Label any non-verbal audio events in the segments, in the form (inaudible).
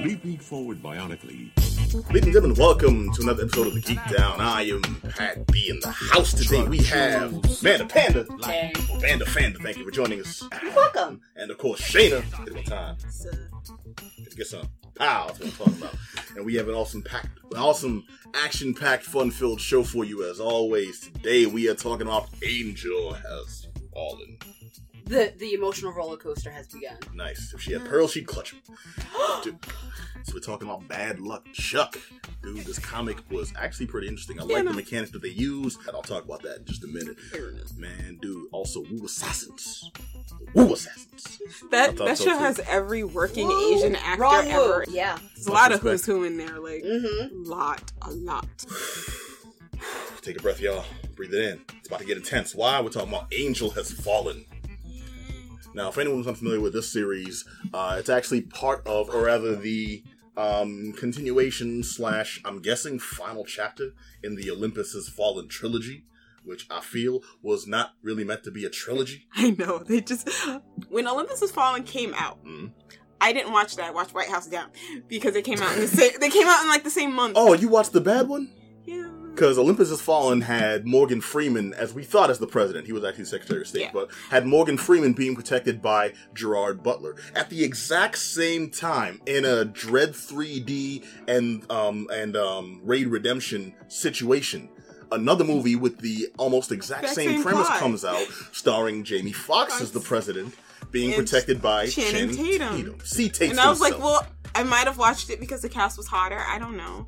Leaping forward bionically. Ladies and gentlemen, welcome to another episode of the Geek Down. I am Pat B in the house today. We have Manda Panda, Hey. or Panda Fanda. Thank you for joining us. You're welcome. And of course, Shayna. Get my time. Let's get some pow. That's what I'm talking about. And we have an awesome packed, awesome action-packed, fun-filled show for you as always. Today we are talking about Angel Has Fallen. The the emotional roller coaster has begun. Nice. If she had pearls, she'd clutch them. (gasps) Dude. So we're talking about Bad Luck Chuck. Dude, this comic was actually pretty interesting. I like the mechanics that they use, and I'll talk about that in just a minute. Man, dude, also Wu Assassins. Wu Assassins. That that so, show too. has every working Woo. Asian actor Wrong ever. move. Yeah. There's a lot of who's who in there, like Mm-hmm. lot, a lot. (sighs) Take a breath, y'all. Breathe it in. It's about to get intense. Why? We're talking about Angel Has Fallen. Now, if anyone's unfamiliar with this series, uh, it's actually part of, or rather, the um, continuation slash, I'm guessing, final chapter in the Olympus Has Fallen trilogy, which I feel was not really meant to be a trilogy. (laughs) I know they just when Olympus Has Fallen came out. Mhm. I didn't watch that. I watched White House Down because they came out in the same. They came out in like the same month. Oh, you watched the bad one? Because Olympus Has Fallen had Morgan Freeman, as we thought, as the president. He was actually Secretary of State, Yeah. but had Morgan Freeman being protected by Gerard Butler at the exact same time in a Dredd 3D and um and um Raid Redemption situation. Another movie with the almost exact Exact same, same premise plot. comes out, starring Jamie Foxx as the president, being And protected by Channing Channing Tatum. Tatum. See, Tatum. And I was like, well, I might have watched it because the cast was hotter. I don't know.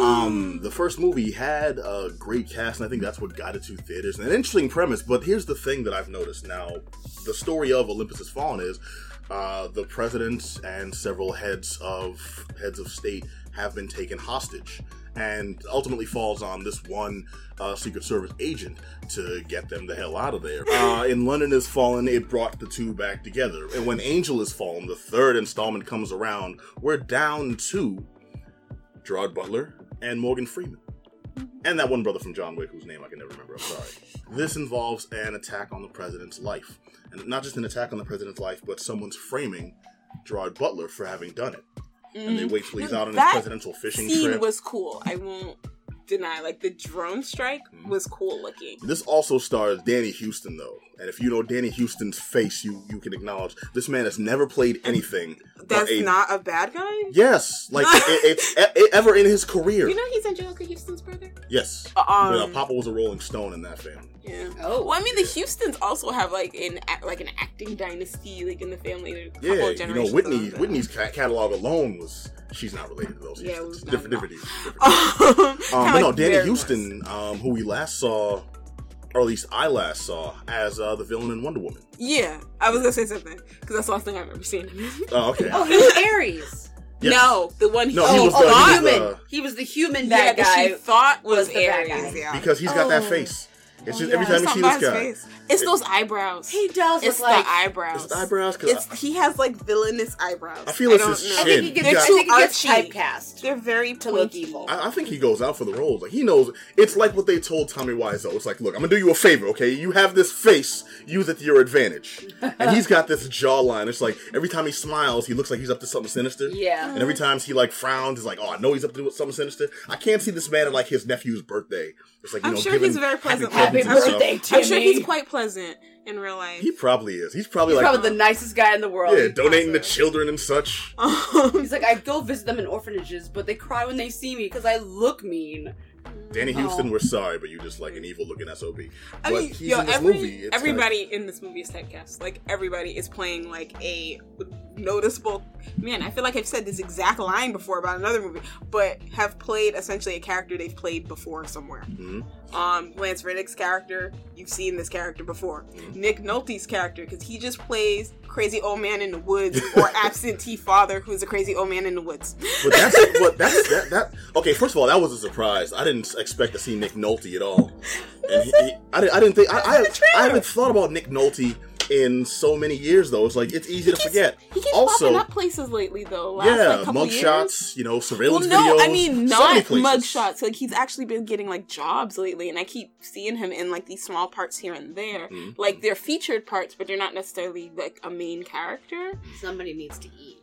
Um, the first movie had a great cast, and I think that's what got it to theaters. And an interesting premise, but here's the thing that I've noticed. Now, the story of Olympus Has Fallen is uh, the president and several heads of heads of state have been taken hostage, and ultimately falls on this one uh, Secret Service agent to get them the hell out of there. (laughs) Uh, in London Has Fallen, it brought the two back together, and when Angel Has Fallen, the third installment comes around, we're down to Gerard Butler, and Morgan Freeman. And that one brother from John Wick, whose name I can never remember. I'm sorry. This involves an attack on the president's life. And not just an attack on the president's life, but someone's framing Gerard Butler for having done it. And they wait till he's out on his presidential fishing Scene trip. was cool. I won't deny. Like the drone strike Mm-hmm. was cool looking. This also stars Danny Huston, though. And if you know Danny Huston's face, you you can acknowledge this man has never played anything. but That's a- not a bad guy. Yes, like (laughs) it, it's e- ever in his career. You know he's Anjelica Huston's brother. yes, Um, But, uh, Papa was a Rolling Stone in that family. Yeah. Oh. Well, I mean, the Hustons also have like an like an acting dynasty, like in the family. A Yeah, of you know Whitney. of. Whitney's catalog alone was she's not related to those. Yeah, it Houstons. was different, at different, different. (laughs) um, kinda but no, Danny Houston, um, who we last saw, or at least I last saw as uh, the villain in Wonder Woman. Yeah, I was gonna say something because that's the last thing I remember seeing him. in. Oh, okay. Oh, he was Ares. (laughs) Yes. No, the one No, he, he oh, was oh, the- he was human. the- he was the human yeah, bad that she guy. thought was, was the bad Ares. guy. Yeah, because he's got that Oh. face. It's Oh, just yeah. every time you It's see this guy, his face. it's those eyebrows. he does it's look like. the eyebrows. it's the eyebrows. Cause It's he has like villainous eyebrows. I feel it's don't his know. I think he chin. gets, They're I too think archy. typecast. They're very To look evil. I, I think he goes out for the roles. Like he knows. It's like what they told Tommy Wiseau. It's like, look, I'm gonna do you a favor, okay? You have this face. Use it to your advantage. and he's got this jawline. It's like every time he smiles, he looks like he's up to something sinister. Yeah. And every time he like frowns, he's like, oh, I know he's up to something sinister. I can't see this man at like his nephew's birthday. It's like you I'm know, sure giving he's very pleasant. Happy Happy and birthday, stuff. Timmy. I'm sure he's quite pleasant in real life. He probably is. He's probably He's like, probably the nicest guy in the world. yeah, donating to children and such. Um, he's like, I go visit them in orphanages, but they cry when they see me because I look mean. Danny oh. Huston, Oh. we're sorry, but you're just like an evil looking SOB. I mean, he's yo, in this every, movie. It's everybody in this movie is typecast. Like everybody is playing like a noticeable man. I feel like I've said this exact line before about another movie, but have played essentially a character they've played before somewhere. Mhm. Um, Lance Reddick's character, you've seen this character before. Nick Nolte's character, because he just plays crazy old man in the woods (laughs) or absentee father who's a crazy old man in the woods. But that's (laughs) but that's that that okay. First of all, that was a surprise. I didn't expect to see Nick Nolte at all. And he, he- I, didn't- I didn't think I I, I haven't thought about Nick Nolte in so many years though. It's like it's easy to keeps- forget. He keeps Also, popping up places lately though. Last, yeah, like, couple years. mugshots, you know, Well, surveillance no, videos. I mean so not many places. mugshots. Like he's actually been getting like jobs lately, and I keep seeing him in like these small parts here and there. Mhm. Like they're featured parts, but they're not necessarily like a main character. Somebody needs to eat.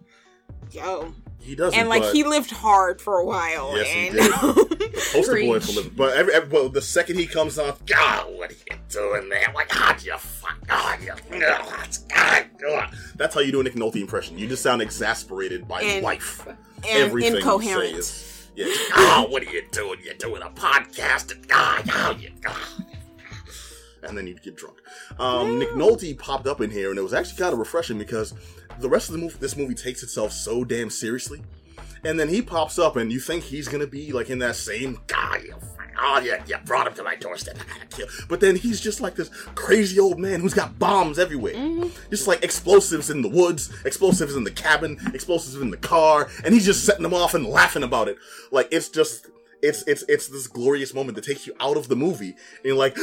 Yo. He doesn't. And like he lived hard for a while. Yes, he and did. (laughs) poster boy for living. But every, every, well, the second he comes off, God, what are you doing there? Like, God, you fuck, God, you, God, God. That's how you do a Nick Nolte impression. You just sound exasperated by And- life. and Everything you say incoherent. is, yeah. Oh, what are you doing? You're doing a podcast. And, God, oh, you, God. And then you get drunk. Um, Nick Nolte popped up in here, and it was actually kind of refreshing because the rest of the movie, this movie takes itself so damn seriously. And then he pops up, and you think he's gonna be like in that same fuck- oh yeah, yeah, brought him to my doorstep, I gotta kill. But then he's just like this crazy old man who's got bombs everywhere, just like explosives in the woods, explosives in the cabin, explosives in the car, and he's just setting them off and laughing about it. Like it's just, it's it's it's this glorious moment that takes you out of the movie, and you're like,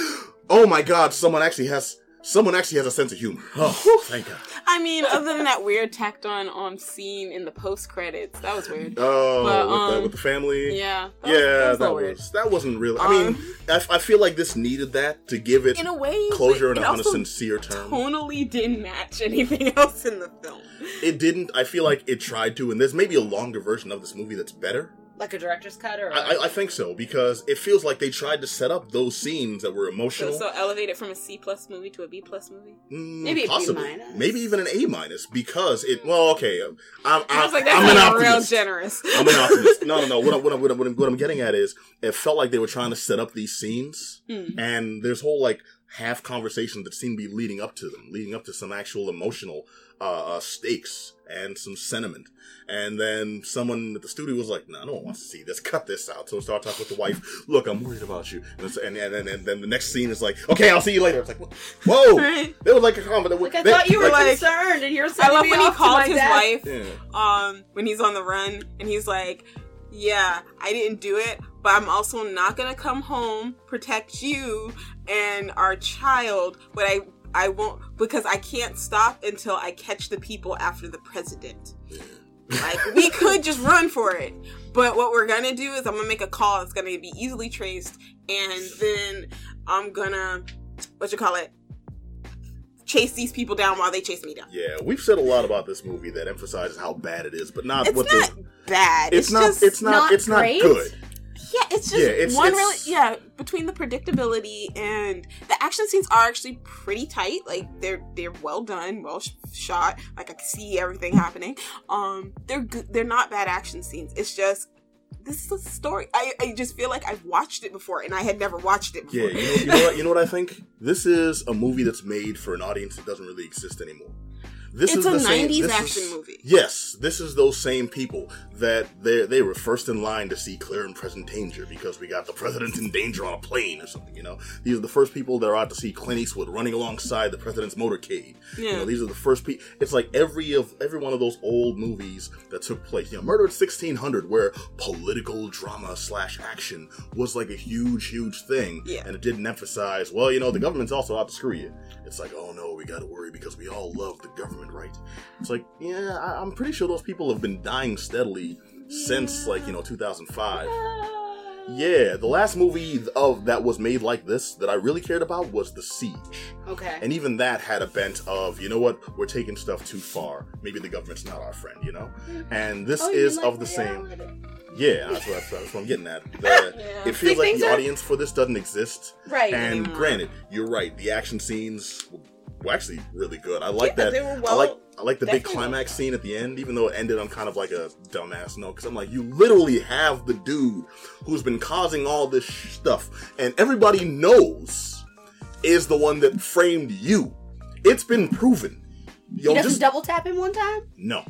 oh my god, someone actually has. Someone actually has a sense of humor. Oh, thank God. I mean, other than that weird tacked on on scene in the post credits, that was weird. Oh, But, with, the, um, with the family. Yeah, that was- yeah, that was that weird. was that wasn't really. I mean, Um, I, I feel like this needed that to give it in a way closure but in it a, on a sincere term. Tonally didn't match anything (laughs) else in the film. It didn't. I feel like it tried to, and there's maybe a longer version of this movie that's better. Like a director's cut or. I, I, I think so because it feels like they tried to set up those scenes that were So, emotional. so elevated from a C plus movie to a B plus movie. Mm, Maybe a B possibly, minus. maybe even an A minus because it. Well, okay, I'm I'm, I was like, I'm that's an not real generous. I'm an optimist. (laughs) No, no, no. What, I'm- what, I'm- what, I'm- what, I'm- what I'm getting at is, it felt like they were trying to set up these scenes, Hmm. and there's whole like half conversations that seem to be leading up to them, leading up to some actual emotional uh, uh, stakes and some sentiment. And then someone at the studio was like, "No, no one wants to see this. (laughs) Cut this out." So start talking with the wife. Look, I'm worried about you. And, it's- and, and, and, and then the next scene is like, "Okay, I'll see you later." It's like, whoa. (laughs) Right. It was like a comment. like I they- thought you were like- concerned, and you're I love when he calls his death. wife Yeah. um when he's on the run and he's like yeah i didn't do it but i'm also not gonna come home protect you and our child but i i won't because i can't stop until i catch the people after the president like we (laughs) could just run for it but what we're gonna do is i'm gonna make a call that's gonna be easily traced and then i'm gonna what you call it chase these people down while they chase me down Yeah, we've said a lot about this movie that emphasizes how bad it is, but not it's what not the. bad It's, not. just it's not. not it's not great? good. Yeah, it's just Yeah, it's- one it's- really yeah, between the predictability and the action scenes are actually pretty tight. Like they're they're well done, well sh- shot. Like I can see everything happening. Um they're good, they're not bad action scenes. It's just this is a story. I, I just feel like I've watched it before and I had never watched it Yeah, before. you know, you know what? You know what I (laughs) think? This is a movie that's made for an audience that doesn't really exist anymore. This It's is a the same- 90s this action is- movie. Yes, this is those same people that they they were first in line to see clear and present danger because we got the president in danger on a plane or something. You know, these are the first people that are out to see Clint Eastwood running alongside the president's motorcade. You know, these are the first people. It's like every of every one of those old movies that took place. You know, Murder at sixteen hundred, where political drama slash action was like a huge, huge thing, Yeah. and it didn't emphasize. Well, you know, the government's also out to screw you. It's like, oh no, we got to worry because we all love the government, right? It's like, yeah, I, I'm pretty sure those people have been dying steadily since like you know 2005. Yeah, the last movie of that was made like this that I really cared about was The Siege. Okay. And even that had a bent of, you know what, we're taking stuff too far. Maybe the government's not our friend, you know? And this Oh, is like of the same. Yeah, that's what, that's what I'm getting at. The, (laughs) Yeah. It feels Like, like the are- audience for this doesn't exist. Right. And anymore. granted, you're right. The action scenes were actually really good. I like Yeah, that. they were I like I like the big definitely climax scene at the end, even though it ended on kind of like a dumbass note. Because I'm like, you literally have the dude who's been causing all this stuff, and everybody knows is the one that framed you. It's been proven. Yo, he doesn't just double tap him one time. no.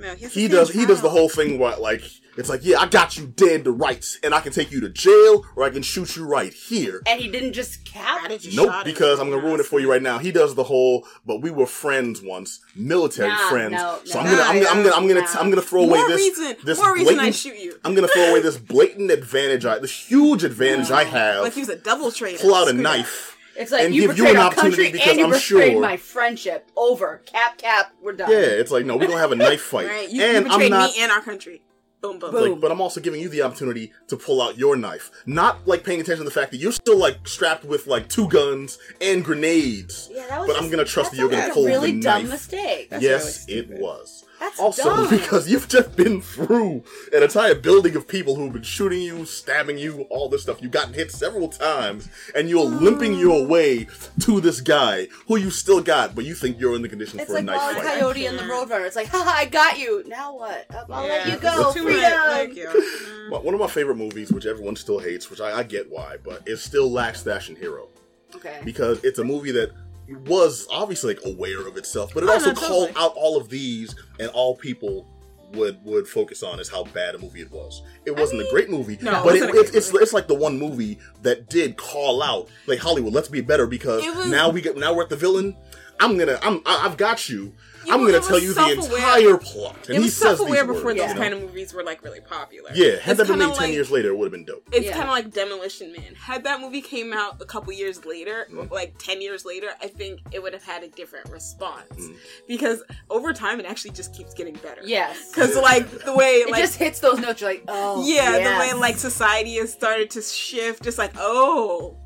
No, he, He does. He does the whole thing What like it's like, yeah, I got you dead to rights, and I can take you to jail, or I can shoot you right here. And he didn't just cap. I Nope, shot because I'm gonna ruin it for you right now. He does the whole, but we were friends once, military Nah, friends. no, so no. I'm gonna, I'm gonna, I'm gonna, I'm gonna, Nah. I'm gonna throw away this, reason, this more reason I blatant. shoot you. I'm gonna throw away this blatant advantage, I, this huge advantage I have. Like he was a double traitor. pull out a Screw that. knife. It's like and you give you betrayed an our opportunity country because and you I'm betrayed sure- my friendship. Over. Cap, cap. We're done. Yeah, it's like no, we're gonna have a knife fight, (laughs) Right, you, and you I'm betrayed not. me and our country. Boom, boom, Boom. Like, but I'm also giving you the opportunity to pull out your knife. Not like paying attention to the fact that you're still like strapped with like two guns and grenades. Yeah, that was But just, I'm gonna trust that that you're sounds gonna like pull a really the dumb knife. mistake. yes, really it was. That's Also, dumb. because you've just been through an entire building of people who've been shooting you, stabbing you, all this stuff. You've gotten hit several times, and you're limping your way to this guy who you still got, but you think you're in the condition It's for like a nice Wile E. fight. Coyote and the Roadrunner. It's like, haha, I got you. Now what? I'll, I'll let you go. Freedom. much. Thank you. (laughs) Mm. One of my favorite movies, which everyone still hates, which I, I get why, but it still Last Action Hero Okay. because it's a movie that was obviously like aware of itself, but it Oh, also called totally. out all of these, and all people would would focus on is how bad a movie it was. It wasn't a great movie, No, but it, wasn't a it's, it's like the one movie that did call out like Hollywood, let's be better because was- now we get now we're at the villain. I'm gonna I'm I- I've got you. Yeah, I'm gonna tell you the entire plot, and it he was says these self-aware words. before you those know? kind of movies were like really popular. Yeah, had It's that been kinda made ten years later, it would have been dope. It's Yeah. kind of like Demolition Man. Had that movie came out a couple years later, Mm. like 10 years later, I think it would have had a different response. Mm. Because over time, it actually just keeps getting better. Yes. Because, like, the way, (laughs) It like, just hits those notes. You're like, oh. yeah, yes. the way, like, society has started to shift, just like, oh,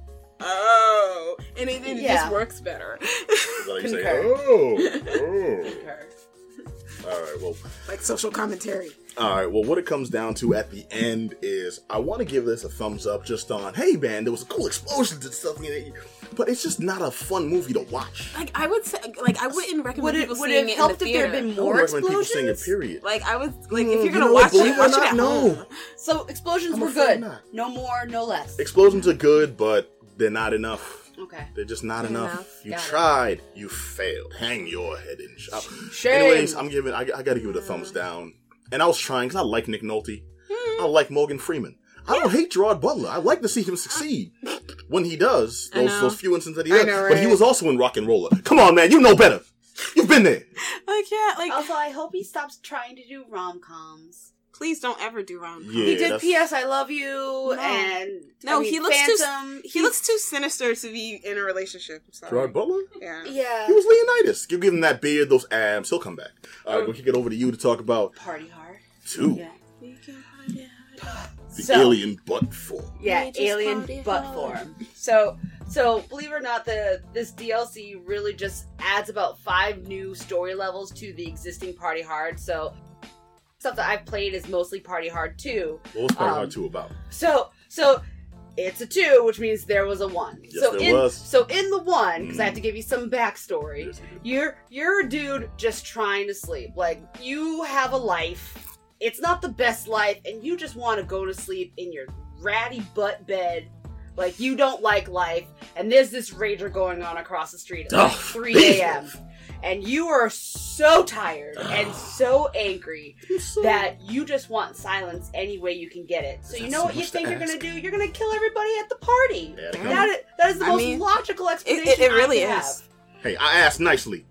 oh. And it, it Yeah. just works better. Is that how you say, Concur. oh, oh. All right, well, like, social commentary. all right, well, what it comes down to at the end is I want to give this a thumbs up just on, hey man, there was a cool explosion and stuff in it, but it's just not a fun movie to watch. Like, I would say, like, I wouldn't recommend Would it, people would seeing it it, helped in if the there theater. had been I don't more recommend people seeing it, explosions? period. Like, I was, like, Mm, if you're gonna know what, watch believe it, it or watch it not, at no. home. So explosions I'm were afraid good. not. No more, no less. Explosions are good, but they're not enough. Okay. They're just not enough. enough. You Got it. tried, you failed. Hang your head in shop. Shame. Anyways, I'm giving. I, I got to give it a mm. thumbs down. And I was trying because I like Nick Nolte. Hmm. I like Morgan Freeman. I don't hate Gerard Butler. I like to see him succeed when he does those those few instances that he I does. know, But he was also in RocknRolla. Come on, man, you know better. You've been there. (laughs) Like, yeah, like, Also, I hope he stops trying to do rom coms. Please don't ever do rom Yeah, he did that's- P.S. I Love You, No. and No, I mean, he looks too- Phantom. He looks too sinister to be in a relationship. I'm sorry. Gerard Butler. Yeah. Yeah. He was Leonidas. You give him that beard, those abs, he'll come back. All Oh. right, we can get over to you to talk about Party hard. two, Yeah. the So- alien butt form. Yeah, alien butt hard. form. So, so believe it or not, the this DLC really just adds about five new story levels to the existing Party Hard. So, stuff that I've played is mostly Party Hard two. What was Party Um, Hard 2 about? So, so it's a two, which means there was a one. Yes, so there in was. so in the one, because I Mm. have to give you some backstory. Yes, you you're you're a dude just trying to sleep. Like you have a life. It's not the best life, and you just want to go to sleep in your ratty butt bed. Like you don't like life, and there's this rager going on across the street at like Oh, 3 a.m. And you are so tired and (sighs) so angry that you just want silence any way you can get it. So you know so what you much to think you're gonna do? You're gonna kill everybody at the party. Yeah, That is, that is the I most mean, logical It, explanation. it, it I really can is. have. Hey, I asked nicely.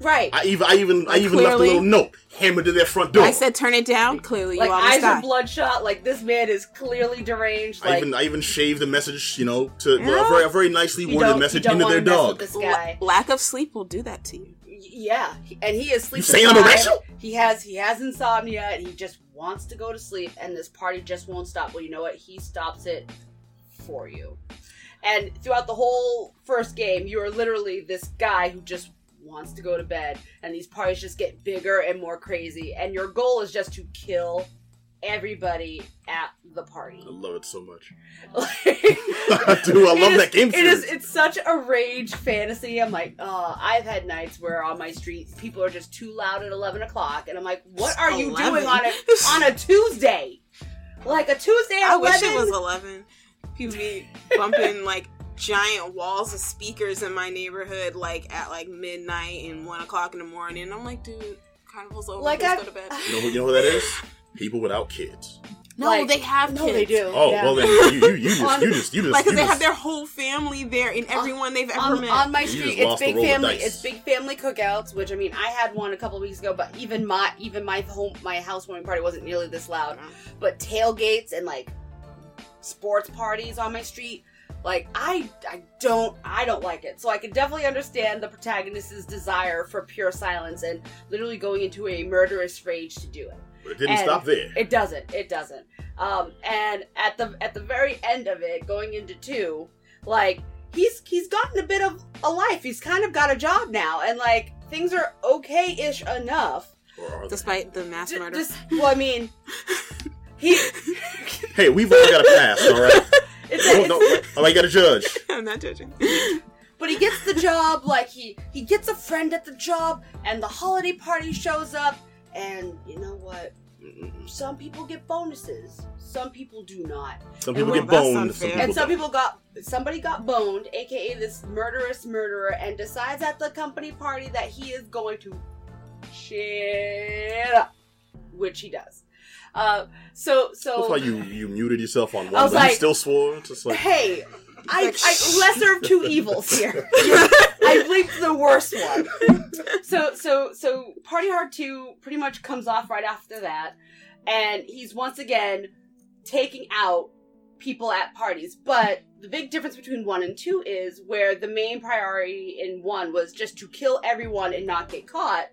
Right. I even, I even, I Like, even left a little note hammered to their front door. I said turn it down. Clearly, like you eyes almost are bloodshot. Like this man is clearly deranged. I Like even, I even shaved the message, you know, to Yeah. a very, a very nicely worded message into their dog. With this La- guy. lack of sleep will do that to you. Yeah, and he is sleep. saying I'm irrational? He has he has insomnia, and he just wants to go to sleep. And this party just won't stop. Well, you know what? He stops it for you. And throughout the whole first game, you are literally this guy who just wants to go to bed, and these parties just get bigger and more crazy. And your goal is just to kill everybody at the party. I love it so much. (laughs) I (laughs) I do. I love that game It is. series. It's such a rage fantasy. I'm like, uh, I've had nights where on my street people are just too loud at 11 o'clock, and I'm like, what are you doing on a (laughs) on a Tuesday? Like a Tuesday at I 11? wish it was eleven. People be bumping like giant walls of speakers in my neighborhood, like at like midnight and one o'clock in the morning. And I'm like, dude, carnival's over. Like, Let's go to bed. You know, who- you know who that is? People without kids. No, Like- they have no, kids. they do. Oh, yeah. well then you, you, you just, you just, you just, Like, cause they just- have their whole family there and everyone they've ever on, met. on my street, it's big family. It's big family cookouts, which I mean, I had one a couple weeks ago, but even my even my home my housewarming party wasn't nearly this loud. Uh-huh. But tailgates and like sports parties on my street, like I I don't I don't like it. So I can definitely understand the protagonist's desire for pure silence and literally going into a murderous rage to do it. But it didn't and- stop there. It doesn't. It doesn't. Um, and at the at the very end of it, going into two, like he's he's gotten a bit of a life. He's kind of got a job now, and like things are okay-ish enough. Or are they? despite the mass J- murder. Just, well, I mean, he. (laughs) Hey, we've all got a pass, all right? (laughs) It's, Don't, it's, don't, oh, you got to judge. (laughs) I'm not judging. but he gets the job. Like he he gets a friend at the job, and the holiday party shows up. And you know what? Some people get bonuses. Some people do not. Some And people well, get boned. Some people And some people got somebody got boned, aka this murderous murderer, and decides at the company party that he is going to shit up, which he does. Uh, so so That's why you, you muted yourself on I one, was but you still swore. It's just like, hey, I, Like, I lesser of two evils here. (laughs) I bleeped the worst one. So so so Party Hard Two pretty much comes off right after that, and he's once again taking out people at parties. But the big difference between one and two is where the main priority in one was just to kill everyone and not get caught.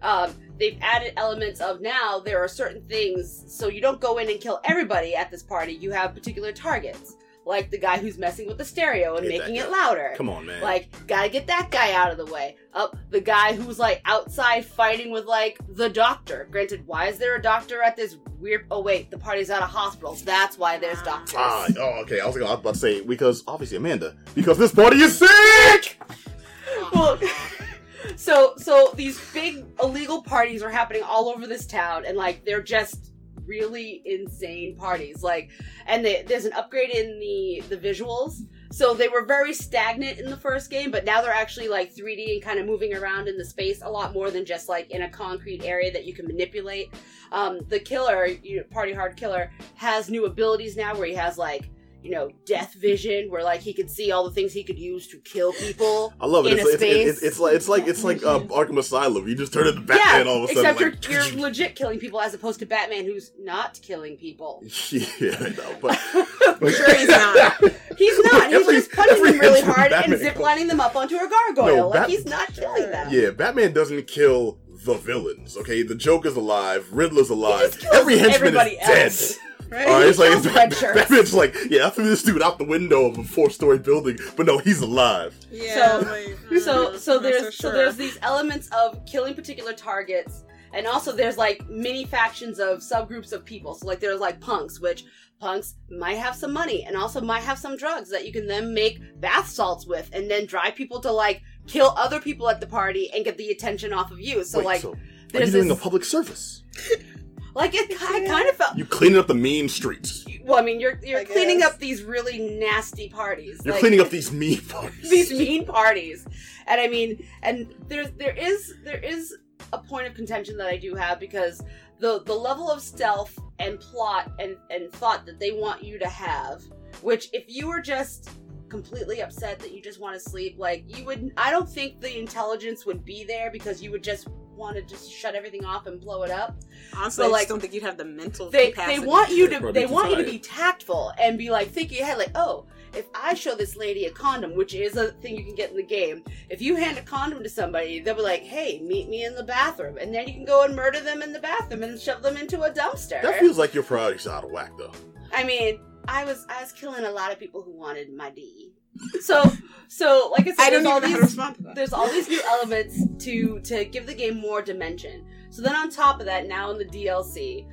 Um, they've added elements of now there are certain things, so you don't go in and kill everybody at this party. You have particular targets, like the guy who's messing with the stereo and making it louder. come on, man. Like, gotta get that guy out of the way. Up, the guy who's like outside fighting with like the doctor. Granted, why is there a doctor at this weird? Oh wait, the party's at a hospital. That's why there's doctors. Ah, oh, okay. I was, I was about to say because obviously Amanda, because this party is sick. (laughs) well, (laughs) so so these big illegal parties are happening all over this town, and like they're just really insane parties. Like, and they, there's an upgrade in the the visuals. So they were very stagnant in the first game, but now they're actually like 3D and kind of moving around in the space a lot more than just like in a concrete area that you can manipulate. Um, the killer, you know, Party Hard Killer, has new abilities now where he has like you know death vision, where like he could see all the things he could use to kill people. I love it. In It's, a it's, it's, space. it's like it's like it's like uh, Arkham Asylum. You just turn into Batman yeah, all of a sudden. except like, you're, you're (laughs) legit killing people as opposed to Batman, who's not killing people. (laughs) yeah, I know, but (laughs) I'm sure he's not. He's not. He's Every- just punching them really hard and Batman ziplining them up onto a gargoyle. No, like Bat- he's not killing them. yeah, Batman doesn't kill the villains. Okay, the Joker's alive, Riddler's alive, every henchman everybody is dead. else. Right? All right, He (laughs) it's like it's, red (laughs) shirts. Batman's like, yeah, I threw this dude out the window of a four-story building, but no, he's alive. Yeah. So- like, so mm, so not there's so, sure. there's these elements of killing particular targets and also there's like mini factions of subgroups of people so like there's like punks which punks might have some money and also might have some drugs that you can then make bath salts with and then drive people to like kill other people at the party and get the attention off of you so Wait, like so are you doing this- a public service? (laughs) like it kind kind of felt You cleaning up the mean streets. well i mean you're you're I cleaning guess. up these really nasty parties You're Like- cleaning up these mean parties. (laughs) these mean parties and i mean and there's there is there is a point of contention that i do have because the the level of stealth and plot and and thought that they want you to have which if you were just completely upset that you just want to sleep like you would i don't think the intelligence would be there because you would just want to just shut everything off and blow it up Honestly, but, I like, just don't think you'd have the mental they capacity. they want you to they want you to be tactful and be like thinking ahead like oh if I show this lady a condom, which is a thing you can get in the game, if you hand a condom to somebody, they'll be like, "Hey, meet me in the bathroom," and then you can go and murder them in the bathroom and shove them into a dumpster. That feels like your priorities out of whack, though. I mean, I was I was killing a lot of people who wanted my D. So so like I said, I don't there's all even know how to these respond to that. there's all these new elements to to give the game more dimension. So then on top of that, now in the DLC,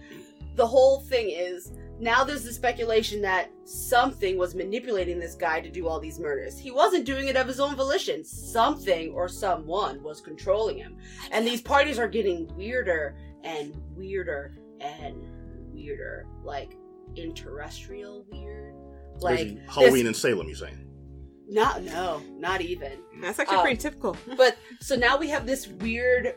the whole thing is now there's the speculation that something was manipulating this guy to do all these murders. He wasn't doing it of his own volition. Something or someone was controlling him. And these parties are getting weirder and weirder and weirder. Like interterrestrial weird. Like Crazy. Halloween in Salem, you saying? Not no, not even. That's actually Uh, pretty typical. (laughs) But so now we have this weird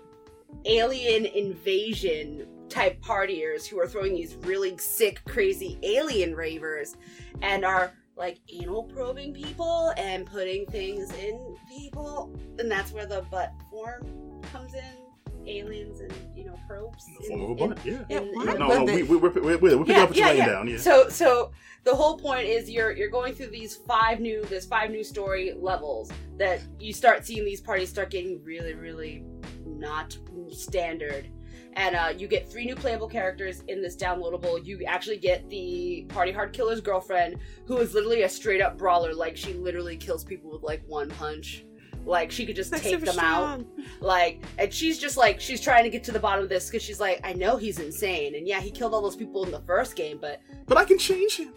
alien invasion type partiers who are throwing these really sick, crazy alien ravers and are like anal probing people and putting things in people. And that's where the butt form comes in. Aliens and, you know, probes. In in- form of a in- yeah. Yeah, in- why in- not? No, no, we, we, we're, we're, we're picking up what you're laying down, yeah. So so the whole point is you're you're going through these five new there's five new story levels that you start seeing these parties start getting really really not standard. And uh, you get three new playable characters in this downloadable. You actually get the Party Hard Killer's girlfriend, who is literally a straight up brawler. Like she literally kills people with like one punch. Like she could just That's take super them out. Like, and she's just like she's trying to get to the bottom of this because she's like, I know he's insane, and yeah, he killed all those people in the first game, but But I can change him.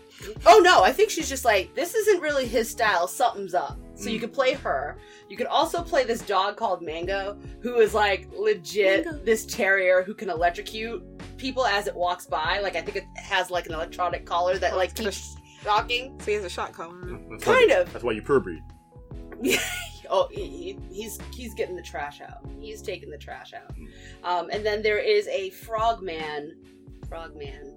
oh no, I think she's just like this isn't really his style. Something's up. So you Mm. could play her. You could also play this dog called Mango, who is like legit Mango. this terrier who can electrocute people as it walks by. Like I think it has like an electronic collar that Oh, like it's kinda keeps shocking. So he has a shot collar. That's Kind why, of. That's why you pure breed. (laughs) oh, he, he- he's he's getting the trash out. He's taking the trash out. Um, and then there is a frogman, frogman,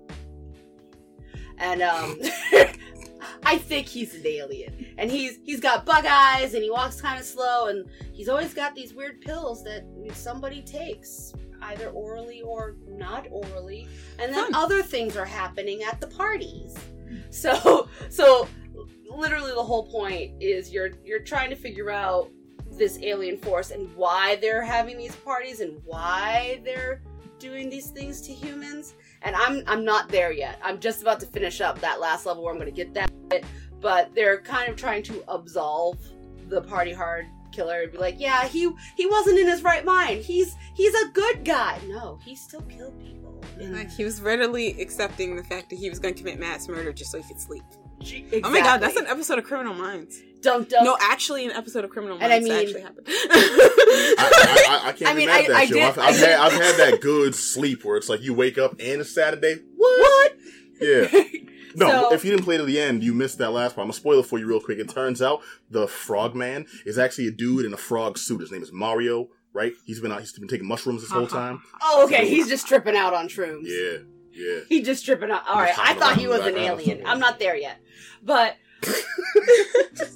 and um, (laughs) I think he's an alien. And he's he's got bug eyes, and he walks kind of slow, and he's always got these weird pills that somebody takes. Either orally or not orally, and then Fun. other things are happening at the parties. So, so literally the whole point is you're you're trying to figure out this alien force and why they're having these parties and why they're doing these things to humans. And i'm i'm not there yet. I'm just about to finish up that last level where i'm going to get that. Bit, but they're kind of trying to absolve the party hard killer and be like yeah he he wasn't in his right mind. He's he's a good guy. No he still killed people. Like he was readily accepting the fact that he was going to commit mass murder just so he could sleep. Exactly. Oh my god, that's an episode of Criminal Minds. dunk dunk No, actually, an episode of Criminal And I Minds mean- actually happened. (laughs) I, I, I, I can't I mean, be mad at I- that I show. did- I've, I I've, had, I've had that (laughs) good sleep where it's like you wake up and it's Saturday. what Yeah. (laughs) No, So- if you didn't play to the end, you missed that last part. I'm gonna spoil it for you real quick. It turns out the Frogman is actually a dude in a frog suit. His name is Mario, right? He's been out. He's been taking mushrooms this whole uh-huh. time. oh okay he's just tripping out on shrooms Yeah, yeah. He just tripping out. All right, I thought he was an alien. I'm not there yet, but (laughs)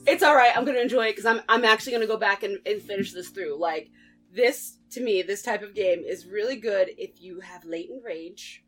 it's all right. I'm gonna enjoy it because I'm I'm actually gonna go back and, and finish this through. Like this to me, this type of game is really good if you have latent rage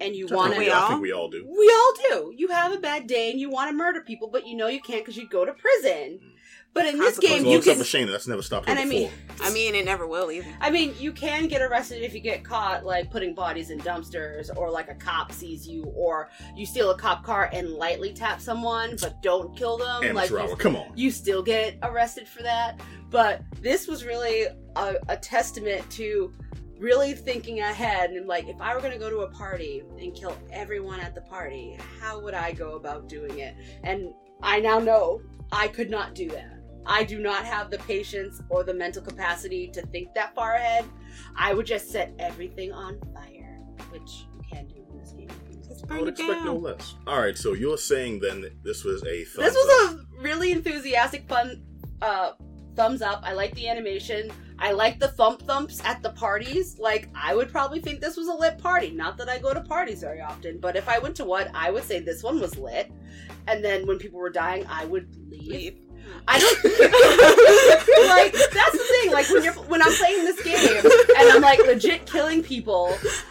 and you want to. we, I all? think we all do. We all do. You have a bad day and you want to murder people, but you know you can't because you go to prison. Mm. But in this game, Well, you except can. for Shayna, that's never stopped her And I before. mean- I mean, it never will either. I mean, you can get arrested if you get caught, like putting bodies in dumpsters, or like a cop sees you, or you steal a cop car and lightly tap someone, but don't kill them. like Amateur you, come on. you still get arrested for that. But this was really a, a testament to really thinking ahead and like, if I were going to go to a party and kill everyone at the party, how would I go about doing it? And I now know I could not do that. I do not have the patience or the mental capacity to think that far ahead. I would just set everything on fire, which you can do in this game. Just I would it expect no less. All right, so you're saying then that this was a This thumbs up. was a really enthusiastic, fun uh, thumbs up. I like the animation. I like the thump thumps at the parties. Like, I would probably think this was a lit party. Not that I go to parties very often, but if I went to one, I would say this one was lit. And then when people were dying, I would leave. Leave. I don't (laughs) like that's the thing. Like when you're when I'm playing this game and I'm like legit killing people,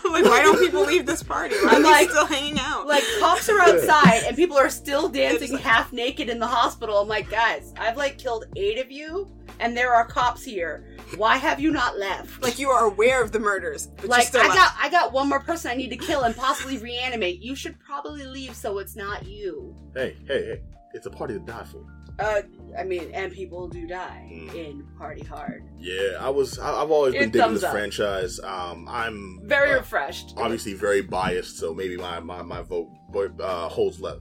like, why don't people leave this party? Why I'm are like- still hanging out? like cops are outside and people are still dancing half naked in the hospital. I'm like, guys, I've like killed eight of you, and there are cops here. Why have you not left? like you are aware of the murders, but like you still I left. got I got one more person I need to kill and possibly reanimate. You should probably leave so it's not you. Hey, hey, hey! It's a party to die for. Uh, I mean, and people do die Mm. in Party Hard. Yeah, I was. I, I've always been It digging this up. franchise. Um, I'm Very uh, refreshed. obviously very biased, so maybe my my, my vote uh, holds less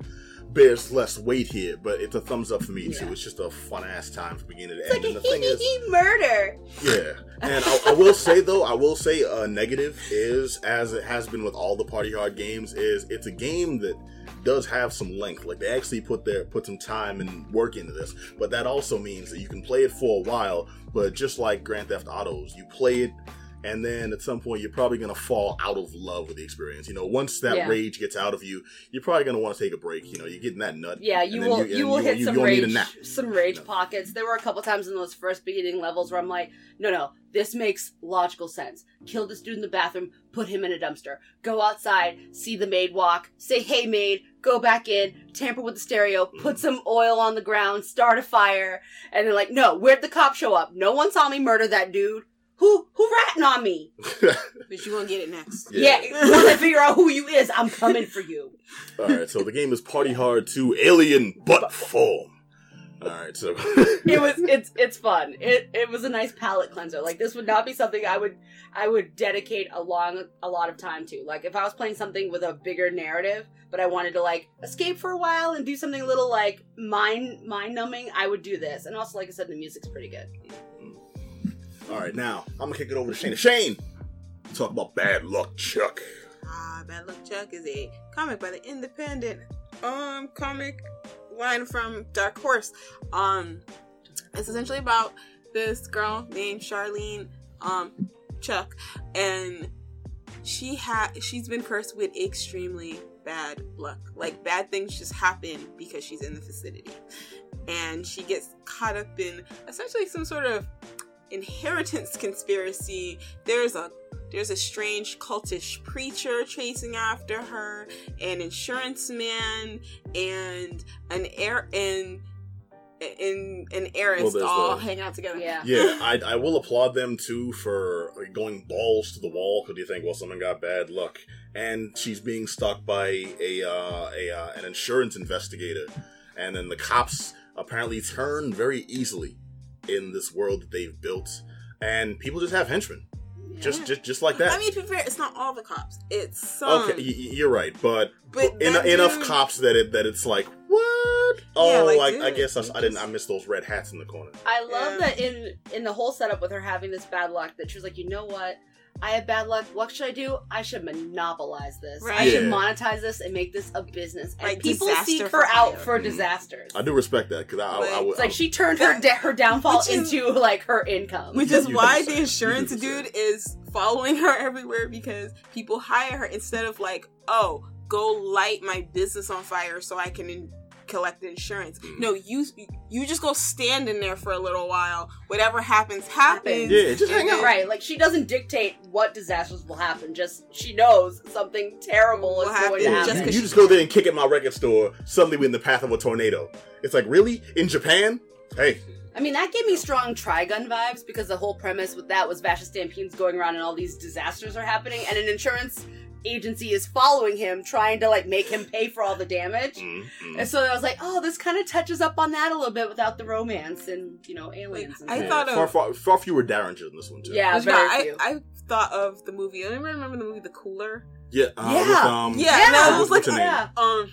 bears less weight here, but it's a thumbs up for me too. Yeah. It's just a fun ass time from beginning to It's end. like a and the thing hee is, murder. yeah, and I, I will say though, I will say a negative is as it has been with all the party hard games is it's a game that does have some length. Like they actually put their put some time and work into this, but that also means that you can play it for a while. But just like Grand Theft Autos, you play it. And then at some point, you're probably gonna fall out of love with the experience. You know, once that Yeah. rage gets out of you, you're probably gonna want to take a break. You know, you're getting that nut. Yeah, you will. and You, will hit you, some rage, some rage No. pockets. There were a couple times in those first beginning levels where I'm like, no, no, this makes logical sense. Kill this dude in the bathroom, put him in a dumpster, go outside, see the maid walk, say, "Hey, maid," go back in, tamper with the stereo, put some oil on the ground, start a fire, and they're like, no, where'd the cop show up? No one saw me murder that dude. Who who ratting on me? (laughs) but you won't get it next. Yeah. Yeah, once I figure out who you is, I'm coming for you. All right, so the game is Party Hard 2 Alien Butt Form. All right, so (laughs) it was it's it's fun. It it was a nice palate cleanser. Like this would not be something I would I would dedicate a long a lot of time to. Like if I was playing something with a bigger narrative, but I wanted to like escape for a while and do something a little like mind mind numbing, I would do this. And also, like I said, the music's pretty good. all right, now I'm gonna kick it over to Shane. Shane, talk about bad luck, Chuck. Ah, Bad Luck Chuck is a comic by the independent um comic line from Dark Horse. Um, it's essentially about this girl named Charlene um Chuck, and she had she's been cursed with extremely bad luck. Like bad things just happen because she's in the vicinity, and she gets caught up in essentially some sort of inheritance conspiracy. There's a there's a strange cultish preacher chasing after her, an insurance man, and an air and and an heiress Well, all the- hang out together. Yeah. Yeah, (laughs) I, I will applaud them too for going balls to the wall because you think, well, someone got bad luck, and she's being stalked by a uh, a uh, an insurance investigator, and then the cops apparently turn very easily in this world that they've built, and people just have henchmen, just just just like that. I mean, to be fair, it's not all the cops. It's some. okay, y- y- you're right, but, But en- that enough cops that it that it's like what? Oh, like, like, I dude, guess I, I didn't. I just- missed those red hats in the corner. I love Yeah. that in in the whole setup with her having this bad luck that she was like, you know what? I have bad luck. What should I do? I should monopolize this. Right. I should Yeah. monetize this and make this a business. And Like people disaster seek for her out hire. for disasters. I do respect that because I, I, I, Like, would- It's like I- she turned her de- her downfall Which is- into like her income. Which is you why the the same. insurance You do the dude is following her everywhere because people hire her instead of like, oh, go light my business on fire so I can in- collect the insurance. Mm. No, you you just go stand in there for a little while. Whatever happens, happens. Yeah, just hang out. Right, like she doesn't dictate what disasters will happen. Just she knows something terrible Will is going to happen just you just go there and kick at my record store. Suddenly, we're in the path of a tornado. It's like, really? In Japan? Hey, I mean, that gave me strong Trigun vibes because the whole premise with that was Vash the Stampede's going around and all these disasters are happening, and an insurance agency is following him, trying to like make him pay for all the damage. mm, mm. And so I was like, oh, this kind of touches up on that a little bit without the romance and you know aliens. and I stuff. Yeah, thought of- far, far, far fewer Derringers in this one too. Yeah, very I, few. I thought of the movie. I remember the movie The Cooler. yeah, uh, Yeah. With, um, Yeah, and I was like, yeah. Um,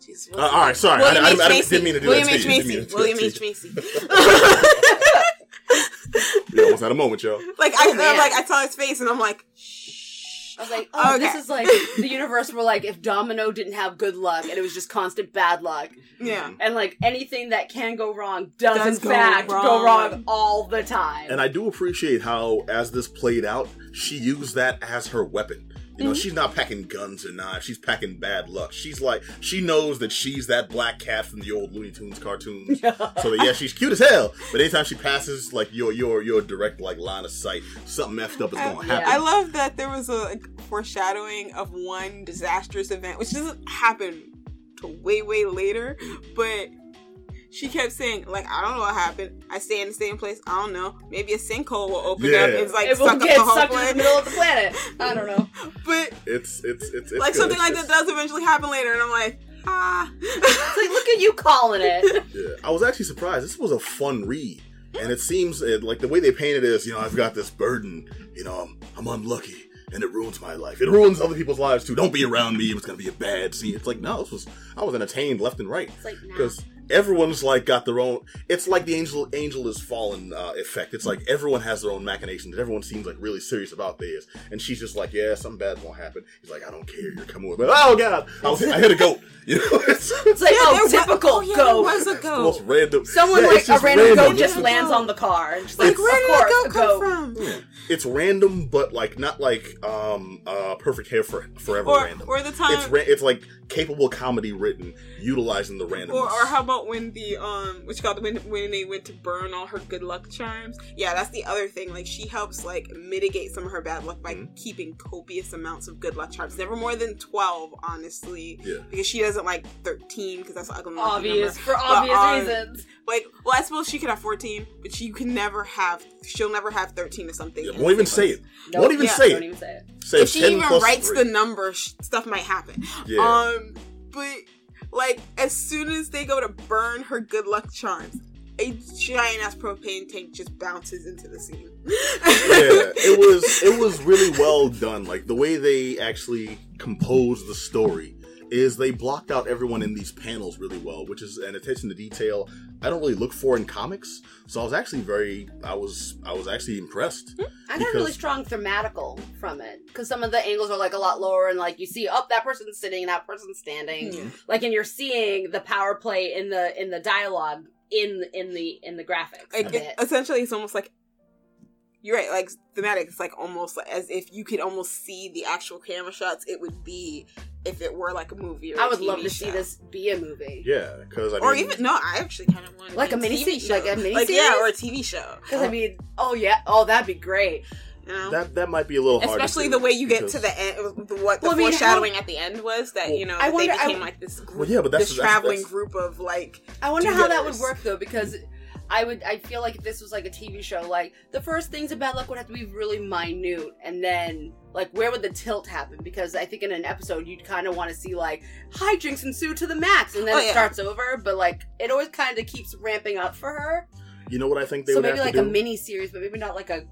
jeez, Uh, all right, sorry, William I, I, H. I, Macy. didn't mean to do William that H. you. Didn't mean Macy. to do William that H. to you. Macy. (laughs) (laughs) You almost had a moment, yo. like Oh, I, I'm like I saw his face and I'm like, I was like, oh, Okay. this is like the universe where like if Domino didn't have good luck and it was just constant bad luck, yeah. and like anything that can go wrong does, Does in go fact go wrong. wrong all the time. And I do appreciate how, as this played out, she used that as her weapon. You know, Mm-hmm. she's not packing guns or knives. She's packing bad luck. She's like, she knows that she's that black cat from the old Looney Tunes cartoons. (laughs) So that, yeah, she's cute as hell. But anytime she passes like your your your direct like line of sight, something messed up is going to yeah. happen. I love that there was a like, foreshadowing of one disastrous event, which doesn't happen way, way later. But she kept saying, like, I don't know what happened. I stay in the same place. I don't know. Maybe a sinkhole will open Yeah. up. and It's like it will suck up get the whole sucked in the middle of the planet. (laughs) I don't know. But It's it's it's, it's like good. something like It's- that does eventually happen later, and I'm like, ah. It's like, look at you calling it. (laughs) Yeah, I was actually surprised. This was a fun read, and it seems it, like the way they painted it is, you know, I've got this burden. You know, I'm, I'm unlucky, and it ruins my life. It ruins other people's lives too. Don't be around me. It's gonna be a bad scene. It's like no, this was I was entertained left and right It's like, nah. because everyone's like got their own. It's like the angel angel is fallen uh, effect. It's like everyone has their own machinations. Everyone seems like really serious about this, and she's just like, yeah, something bad won't happen. He's like, I don't care. You're coming with me. Oh god, I, was, I hit a goat. (laughs) You know, it's, It's like, Yeah, oh, there wa- typical oh, yeah, goat. There was a the most random. Someone Yeah, like a just random goat just Yeah. lands on the car and just Like, like, where did that course, goat a come goat. from? Yeah. It's random, but like not like um uh perfect hair for forever Or, random. or the time, it's ra- it's like capable comedy written, utilizing the randomness. Or, or how about when the um, which got call it, when when they went to burn all her good luck charms? Yeah, that's the other thing. Like she helps like mitigate some of her bad luck by Mhm. keeping copious amounts of good luck charms. Never more than twelve, honestly, yeah, because she doesn't like thirteen because that's an ugly lucky Obvious number. for obvious um, reasons. Like, well, I suppose she could have fourteen, but she can never have. She'll never have thirteen or something. Yeah, won't even same say it. Nope. Won't even Yeah, say Don't it. even say it. Say If she even writes three. the number, sh- stuff might happen. Yeah. Um, but like as soon as they go to burn her good luck charms, a giant ass propane tank just bounces into the scene. yeah, it was it (laughs) was really well done. Like the way they actually composed the story is they blocked out everyone in these panels really well, which is an attention to detail I don't really look for in comics. So I was actually very I was I was actually impressed. Hmm. I got a really strong thematical from it because some of the angles are like a lot lower and like you see, oh, that person's sitting, that person's standing, Yeah. like, and you're seeing the power play in the in the dialogue in in the in the graphics. Like, it- it. essentially, it's almost like you're right. Like thematic, it's like almost like as if you could almost see the actual camera shots. It would be if it were like a movie. or I a would TV love to show. see this be a movie. Yeah, because I mean, Or even no, I actually kind of want Like a mini TV se- like a mini like yeah, series? or a TV show. Because I uh, mean, oh yeah, oh that'd be great. You know? that that might be a little hard. to Especially do the way you get because- to the end, the, what the Well, I mean, how- foreshadowing at the end was that Well, you know I that they wonder- I- became like this group, Well, yeah, but that's- this that's- traveling that's- group of like I wonder how that would Do-gooders. work though, because I would I feel like if this was like a TV show, like the first things of bad luck would have to be really minute, and then like where would the tilt happen? Because I think in an episode you'd kind of want to see like hijinks ensue to the max, and then Oh, it yeah. starts over. But like it always kind of keeps ramping up for her. You know what I think they would so would maybe like to a mini series, but maybe not like a r-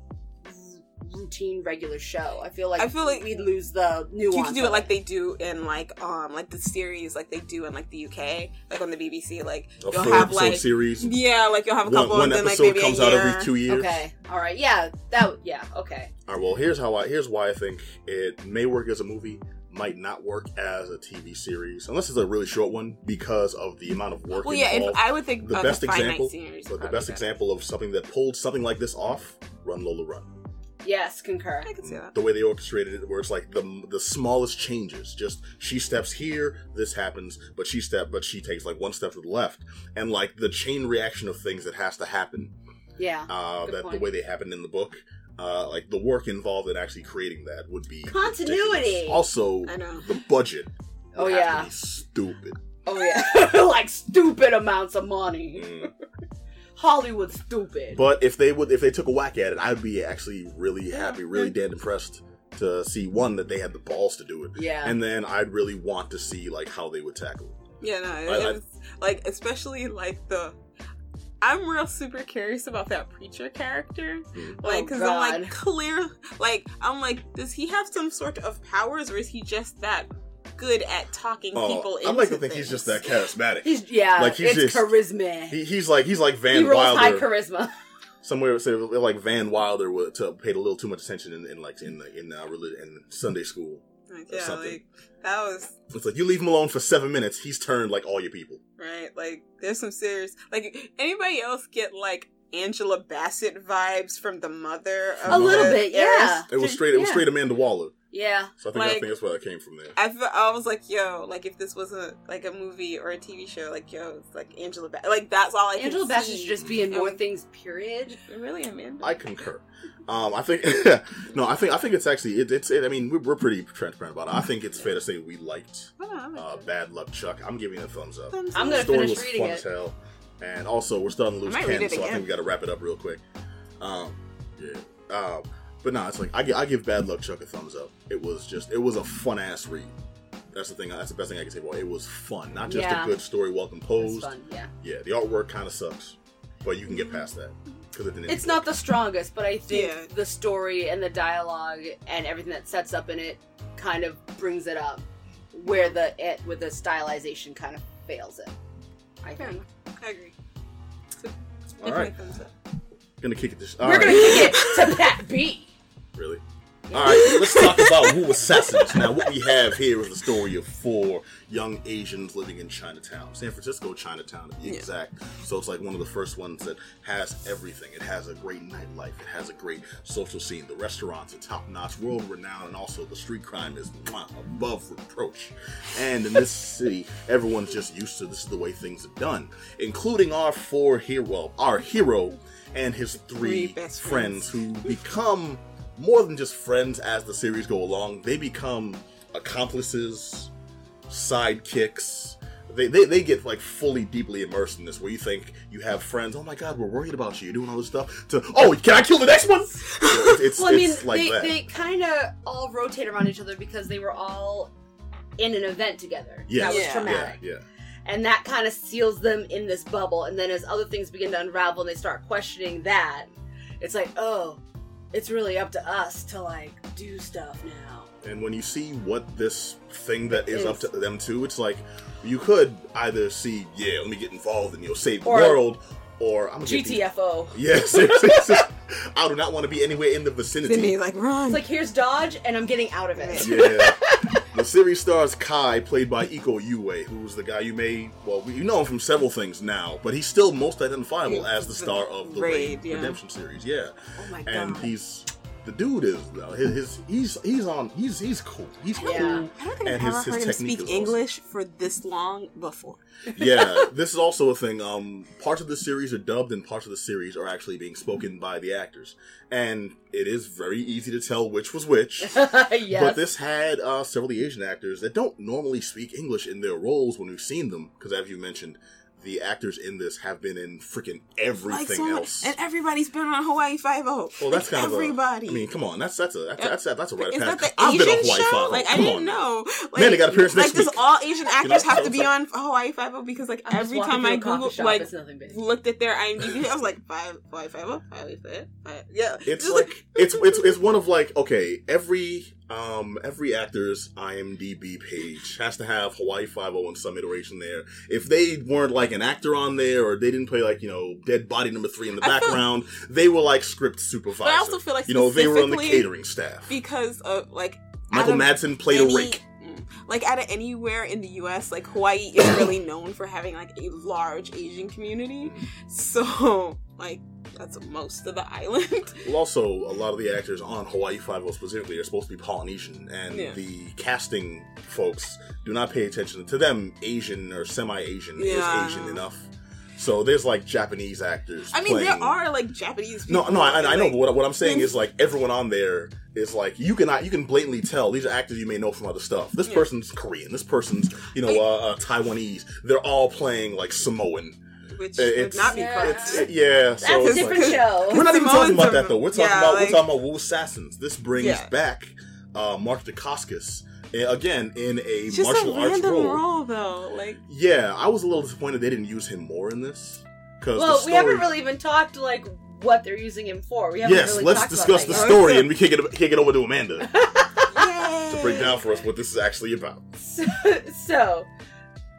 routine regular show. I feel like I feel like we'd lose the nuance. you can do it like they do in like um like the series like they do in like the UK like on the BBC like a you'll four have episode like series. yeah like you'll have a couple one and then like episode maybe comes a out every two years. Okay, all right, yeah, that yeah, okay. All right, well, here's how I here's why I think it may work as a movie, might not work as a TV series, unless it's a really short one because of the amount of work Well, yeah, if. I would think the best example, but the best better. example of something that pulled something like this off, Run Lola Run. Yes, concur. I can see that. The way they orchestrated it, where it's like the the smallest changes, just she steps here, this happens, but she step, but she takes like one step to the left, and like the chain reaction of things that has to happen Yeah, uh, Good that the way they happened in the book. Uh, like the work involved in actually creating that would be Continuity. ridiculous. Also, I know. the budget. Oh, yeah. to be stupid. oh yeah, (laughs) like stupid amounts of money. Mm. Hollywood stupid. But if they would, if they took a whack at it, I'd be actually really happy, really dead impressed to see one that they had the balls to do it, yeah, and then I'd really want to see like how they would tackle it. Yeah, no, it, I- I- it's like especially like the. I'm real super curious about that preacher character, Mm. like Oh, because I'm like God. clear, like I'm like, does he have some sort of powers, or is he just that good at talking people Oh, into I like to think he's just that charismatic. he's yeah, like, he's it's just- charisma. He, he's like he's like He Van rolls high charisma. (laughs) Somewhere say like Van Wilder would to paid a little too much attention in, in like in the in uh, relig- in Sunday school. Like, or yeah, something. like that was It's like you leave him alone for seven minutes, he's turned like all your people. right. Like there's some serious. Like anybody else get like Angela Bassett vibes from the mother? Of A little bit, yeah. It was straight. It was Yeah. straight Amanda Waller. Yeah, So I think I think that's where that came from there. I feel, I was like, yo, like if this wasn't like a movie or a TV show, like yo, it's like Angela Bassett. Like that's all I. can Angela Bassett see. should just be in more And- things. Period. (laughs) Really, Amanda? I concur. Um, I think (laughs) no, I think I think it's actually it, it's. It, I mean, we're, we're pretty transparent about it. I think it's fair to say we liked Hold uh, Bad Luck Chuck. I'm giving it a thumbs up. thumbs I'm up. gonna the story finish was reading fun it. as hell, and also we're starting to lose I might read Ken, it so I think we got to wrap it up real quick. Um, yeah. Um, but no, it's like I, I give Bad Luck Chuck a thumbs up. It was just it was a fun ass read. That's the thing. That's the best thing I can say about it. It was fun, not just Yeah. a good story, well It's composed. fun. Yeah, Yeah, the artwork kind of sucks, but you can get past that because it didn't. it's not the strongest, but I think Yeah. the story and the dialogue and everything that sets up in it kind of brings it up. Where the it with the stylization kind of fails it. I Fair think. enough. I agree. So, All right, thumbs up. gonna kick it this. All We're right. gonna kick it to Pat B. Really? All right, let's talk (laughs) about Wu Assassins. Now, what we have here is the story of four young Asians living in Chinatown, San Francisco Chinatown to be Yeah. exact. So it's like one of the first ones that has everything. It has a great nightlife. It has a great social scene. The restaurants are top notch, world renowned, and also the street crime is mwah, above reproach. And in this city, everyone's just used to this is the way things are done, including our four hero, well, our hero and his three, Three best friends friends. who become more than just friends as the series go along. They become accomplices, sidekicks. They, they, they get like fully deeply immersed in this where you think you have friends oh my god we're worried about you you're doing all this stuff to oh can i kill the next one it's, (laughs) it's, Well, I mean, it's like they, that they kind of all rotate around each other because they were all in an event together. yes That was Yeah. traumatic. yeah, yeah. and that kind of seals them in this bubble. And then as other things begin to unravel and they start questioning that, it's like, oh, it's really up to us to like do stuff now. And when you see what this thing that is Is. up to them too, it's like you could either see, yeah, let me get involved and you know save the Or- world, or I'm gonna get these- GTFO. Yeah, seriously, it's I do not want to be anywhere in the vicinity. Sydney like run. It's like here's Dodge, and I'm getting out of it. Yeah. The series stars Kai, played by Iko Uwais, who's the guy you may, well, you know him from several things now, but he's still most identifiable as the star of the Raid, Raid, yeah. Redemption series. Yeah. oh my And god. he's, the dude is, though, his, his, he's, he's on, he's, he's cool. He's cool. Yeah. I don't think and I've his- ever heard him speak is awesome. English for this long before. yeah, (laughs) this is also a thing. Um, parts of the series are dubbed, and parts of the series are actually being spoken by the actors, and it is very easy to tell which was which. (laughs) yes. But this had uh, several of the Asian actors that don't normally speak English in their roles when we've seen them, because as you mentioned, the actors in this have been in freaking everything Like so else. and everybody's been on Hawaii Five O. well, that's kind of everybody. of. A, I mean, come on, that's that's a that's that's a, that's a right Is path. that the I've been Asian on Hawaii show? Five-O. Like I didn't on. know. Like, Man, they got appearance Like next does week. all Asian actors know, have to be like- on Hawaii Five O? Because like I'm every time through I a Google shop, like it's nothing big. looked at their IMDb, I was like five Hawaii Five O, Hawaii Five O. Yeah, It's Just like it's it's (laughs) it's one of like okay every um every actor's IMDb page has to have Hawaii Five O in some iteration there. If they weren't like an actor on there or they didn't play like you know Dead Body Number Three in the I feel- background, they were like script supervisor. But I also feel like you know they were on the catering staff. because of like Michael of Madsen played any- a rake. Like out of anywhere in the U.S., like Hawaii is really (coughs) known for having like a large Asian community. So (laughs) like that's most of the island. (laughs) Well, also a lot of the actors on Hawaii Five O specifically are supposed to be Polynesian, and Yeah. the casting folks do not pay attention to them. Asian or semi-Asian Yeah. is Asian enough. So there's like Japanese actors. I mean, there are like Japanese. No, People no, I, I know. But what, what I'm saying is like everyone on there is like you can you can blatantly tell these are actors you may know from other stuff. This Yeah. person's Korean. This person's you know uh, uh, Taiwanese. They're all playing like Samoan. which It's- would not be Yeah. correct. It's, yeah, so That's a different like, show. we're not even talking about that though. We're talking yeah, about like- we're talking about Wu Assassins. This brings Yeah. back uh, Mark Dacascos again in a just martial a arts random role. role, though. Like, Yeah, I was a little disappointed they didn't use him more in this because well, the we haven't really even talked like what they're using him for. We haven't Yes, really let's discuss the story and we kick it kick it over to Amanda (laughs) to break down for us what this is actually about. So, so,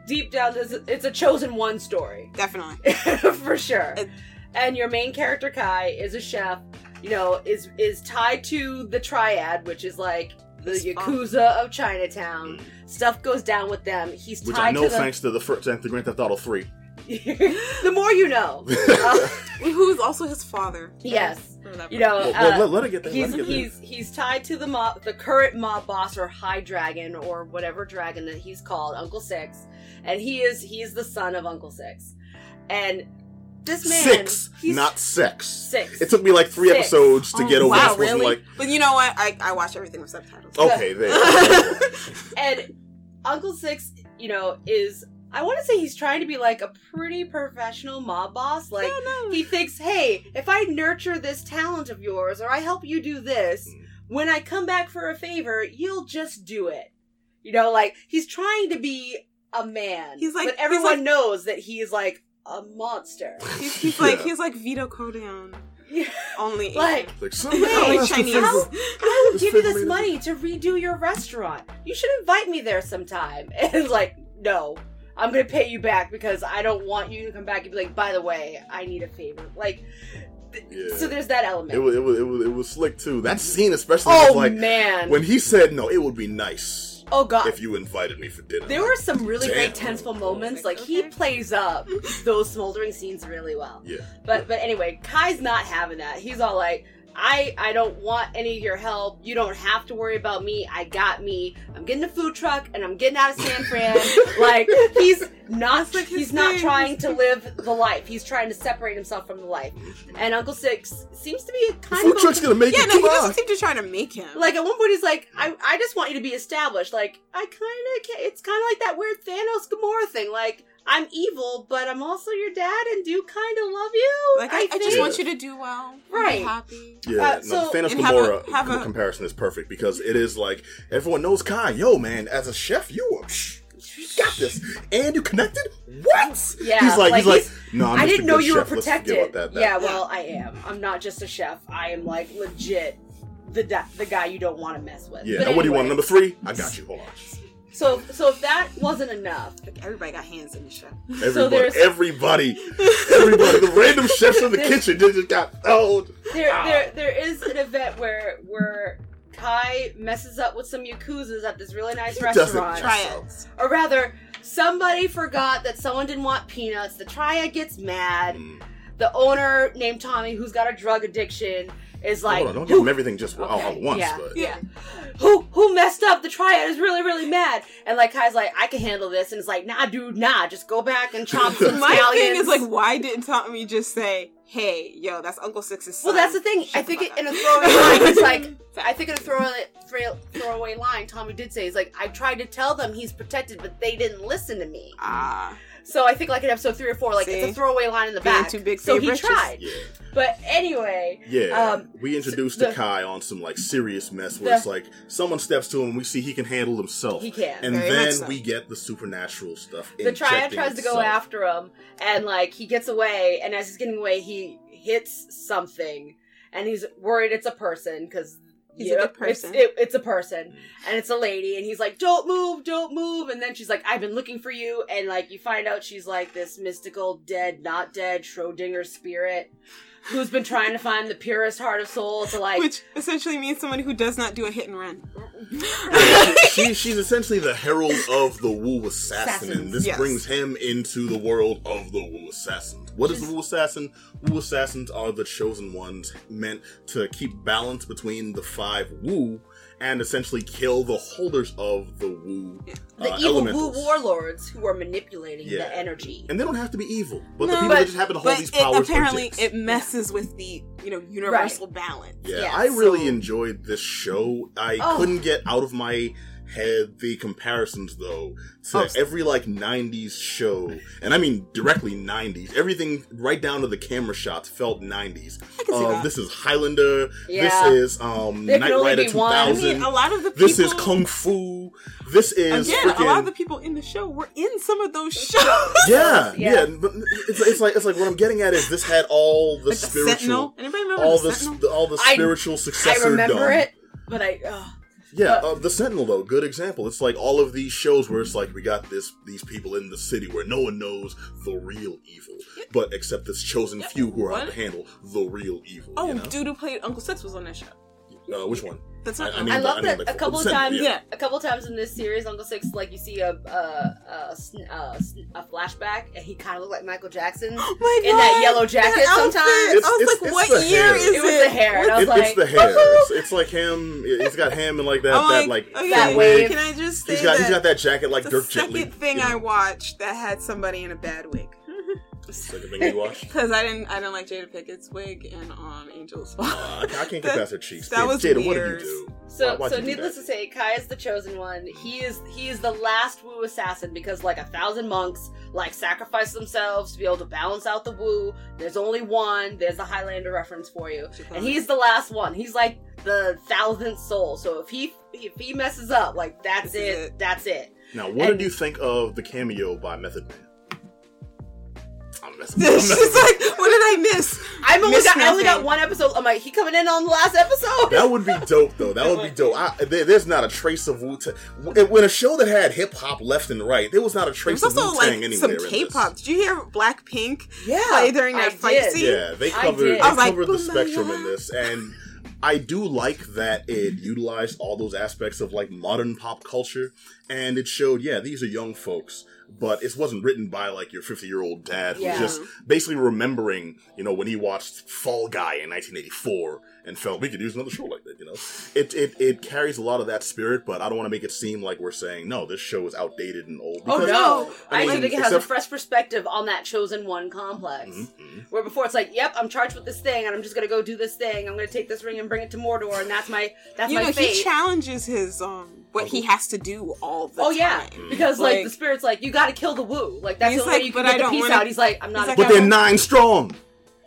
deep down, this it's a chosen one story Definitely. (laughs) for sure. It- And your main character Kai is a chef. You know, is is tied to the triad, which is like the It's fun. yakuza of Chinatown. Stuff goes down with them. He's Which tied I know to the. thanks to the first to Grand Theft Auto 3. (laughs) the more you know. (laughs) Uh, Who's also his father. (laughs) yes, you know. Well, uh, let, let her get there. He's let her get there. he's he's tied to the mob, the current mob boss or high dragon or whatever dragon that he's called, Uncle Six, and he is he's the son of Uncle Six, and this man Six, he's not sex. six. It took me like three Six. episodes to Oh, get over wow, this. Really? like, But you know what? I, I watch everything with subtitles. okay, there. (laughs) and Uncle Six, you know, is I want to say he's trying to be like a pretty professional mob boss, like. Yeah, no. He thinks, hey, if I nurture this talent of yours or I help you do this, Mm. when I come back for a favor, you'll just do it. You know, like he's trying to be a man. He's like- but he's everyone like- knows that he's like a monster. He's, (laughs) he's like he's like Vito Corleone, Yeah. only like, like, Hey, only Chinese. How- I will give you this money to redo your restaurant. You should invite me there sometime. (laughs) And like, no, I'm gonna pay you back because I don't want you to come back and be like, by the way, I need a favor. Like, Yeah. so there's that element. It was, it was it was it was slick too. That scene especially oh was like man! when he said, "No, it would be nice oh god! if you invited me for dinner." There were some really Damn. great tenseful moments. Like he plays up those smoldering scenes really well. yeah, But but anyway, Kai's not having that. He's all like, I I don't want any of your help. You don't have to worry about me. I got me. I'm getting a food truck and I'm getting out of San Fran. (laughs) like he's not Like he's not thing. trying to live the life. He's trying to separate himself from the life. And Uncle Six seems to be the kind food of food truck's gonna make Yeah, it. no, he Come doesn't seem to try to make him. like at one point he's like, I, I just want you to be established. Like I kind of, it's kind of like that weird Thanos Gamora thing. Like I'm evil, but I'm also your dad and do kind of love you. like I, I, just want you to do well, and be Right. happy. Yeah, Uh, no, so- the Thanos and have a- Gamora have a- comparison is perfect because it is like everyone knows Kai. Yo, man, as a chef, you are psh, you got this, and you connected. What? Yeah, he's like, like, he's like, he's- no, I'm I didn't know you were chef. Let's protected. forget about that. Yeah, well, I am. I'm not just a chef. I am like legit the da- the guy you don't want to mess with. yeah. But Now, what do you want? Number three? I got you. Hold on. So so if that wasn't enough, Like everybody got hands in the show. (laughs) Everybody, there's- everybody, (laughs) everybody, the random chefs in the kitchen just just got oh. there Ow. there there is an event where where Kai messes up with some yakuzas at this really nice He restaurant. try- Triads. Or rather, somebody forgot that someone didn't want peanuts. The triad gets mad. Mm. The owner named Tommy, who's got a drug addiction, is like, Hold on, don't give them everything just all Okay, at once. yeah. But Yeah. who who messed up? The triad is really really mad, and like Kai's like, I can handle this, and it's like, nah, dude, nah, just go back and chop (laughs) some My scallions. thing is like, why didn't Tommy just say, "Hey, yo, that's Uncle Six's son"? well, that's the thing. Shut I think it, in a throwaway line, it's (laughs) like, I think in a throwaway throwaway line, Tommy did say, he's like, I tried to tell them he's protected, but they didn't listen to me. ah, So I think like in episode three or four, like it's a throwaway line in the Being back. too big so your he britches. tried. yeah, But anyway, yeah. Um, we introduced the- the Kai on some like serious mess where The- it's like someone steps to him, and we see he can handle himself. He can. and Very much then so. we get the supernatural stuff. the triad injecting tries to go after him, and like he gets away, and as he's getting away, he hits something, and he's worried it's a person because. He's a good person. It's, it, it's a person, and it's a lady, and he's like, "Don't move, don't move." And then she's like, "I've been looking for you," and like you find out she's like this mystical, dead, not dead Schrodinger spirit who's been trying to find the purest heart of soul to like which essentially means someone who does not do a hit and run. (laughs) she, she's essentially the herald of the Wu Assassin, and this Yes. brings him into the world of the Wu Assassins. What is the Wu Assassin? Wu Assassins are the chosen ones meant to keep balance between the five Wu and essentially kill the holders of the Wu the uh, evil elementals. Wu warlords who are manipulating Yeah. the energy. And they don't have to be evil, but the people but- that just happen to hold But these it, powers apparently, dicks. it messes with the you know universal balance. Yeah, Yeah, I really enjoyed this show. I Oh. couldn't get out of my head the comparisons though to Oh. every like 90s show and i mean directly 90s everything right down to the camera shots felt 90s I can see uh, that. this is highlander Yeah. this is um There knight can only rider be one. I I 2000 mean, a lot of the people. this is kung fu this is Again, a lot of the people in the show were in some of those shows. (laughs) yeah, Yeah. yeah, but it's, it's like it's like what I'm getting at is this had all the Like the spiritual, Sentinel. Anybody remember all the the Sentinel? the all the I- spiritual I successor. remember done. it, but I ugh. Yeah, But- uh, the Sentinel though, good example. It's like all of these shows where it's like we got this these people in the city where no one knows the real evil, but except this chosen few who are out to handle the real evil. Oh, you know? dude who played Uncle Six was on that show. Uh, which one? That's I- not. I mean- I love I mean, that a couple of times. yeah. A couple of times in this series, Uncle Six, like you see a a, a, a, a flashback, and he kind of looked like Michael Jackson (gasps) Oh my in that yellow jacket. that outfit. sometimes I was It's- like, it's what year hair. is It was the hair, and I was It, like, it's the hair. It's, it's like him. It's got him and like that. I'm that like okay, that full wave. Can I just say He's got that he's got that jacket like the Dirk second Gently. thing you know. I watched that had somebody in a bad wig. Second thing you watched. Because (laughs) I didn't, I didn't like Jada Pinkett's wig and on Angel's Fall. Uh, I, I can't get (laughs) That- past her cheeks. that Jada, was Jada, what did you do? So, Why- so do needless that? to say, Kai is the chosen one. He is he is the last Wu assassin because like a thousand monks like sacrifice themselves to be able to balance out the Wu. There's only one. There's the Highlander reference for you, and he's the last one. He's like the thousandth soul. So if he if he messes up, like that's it, it. That's it. Now, what And- did you think of the cameo by Method Man? I'm messing. I'm She's messing. like, what did I miss? I've only got I only got one episode. I'm like, he coming in on the last episode. That would be dope, though. That would be (laughs) dope. I, there, there's not a trace of Wu Tang. When a show that had hip hop left and right, there was not a There's trace of also Wu like Tang anywhere. some. K-pop. Did you hear Blackpink yeah, play during that I fight did. scene? Yeah, they covered. They I was like, covered the spectrum in this, and I do like that it utilized all those aspects of like modern pop culture, and it showed, yeah, these are young folks, but it wasn't written by like your 50 year old dad who's Yeah. just basically remembering, you know, when he watched Fall Guy in 1984 and felt we could use another show like that. You know, it it it carries a lot of that spirit, but I don't want to make it seem like we're saying no, this show is outdated and old. Oh because- no! I I, mean, actually think it has a fresh perspective on that chosen one complex. Mhm, mhm. Where before it's like, yep, I'm charged with this thing, and I'm just gonna go do this thing. I'm gonna take this ring and bring it to Mordor, and that's my that's You my know, fate. he challenges his um what he has to do all the oh yeah, time. because like, Like- the spirit's like, you got to kill the woo. Like that's the only way you but can I get the don't peace wanna- out. He's like, I'm not. A like, But they're nine strong.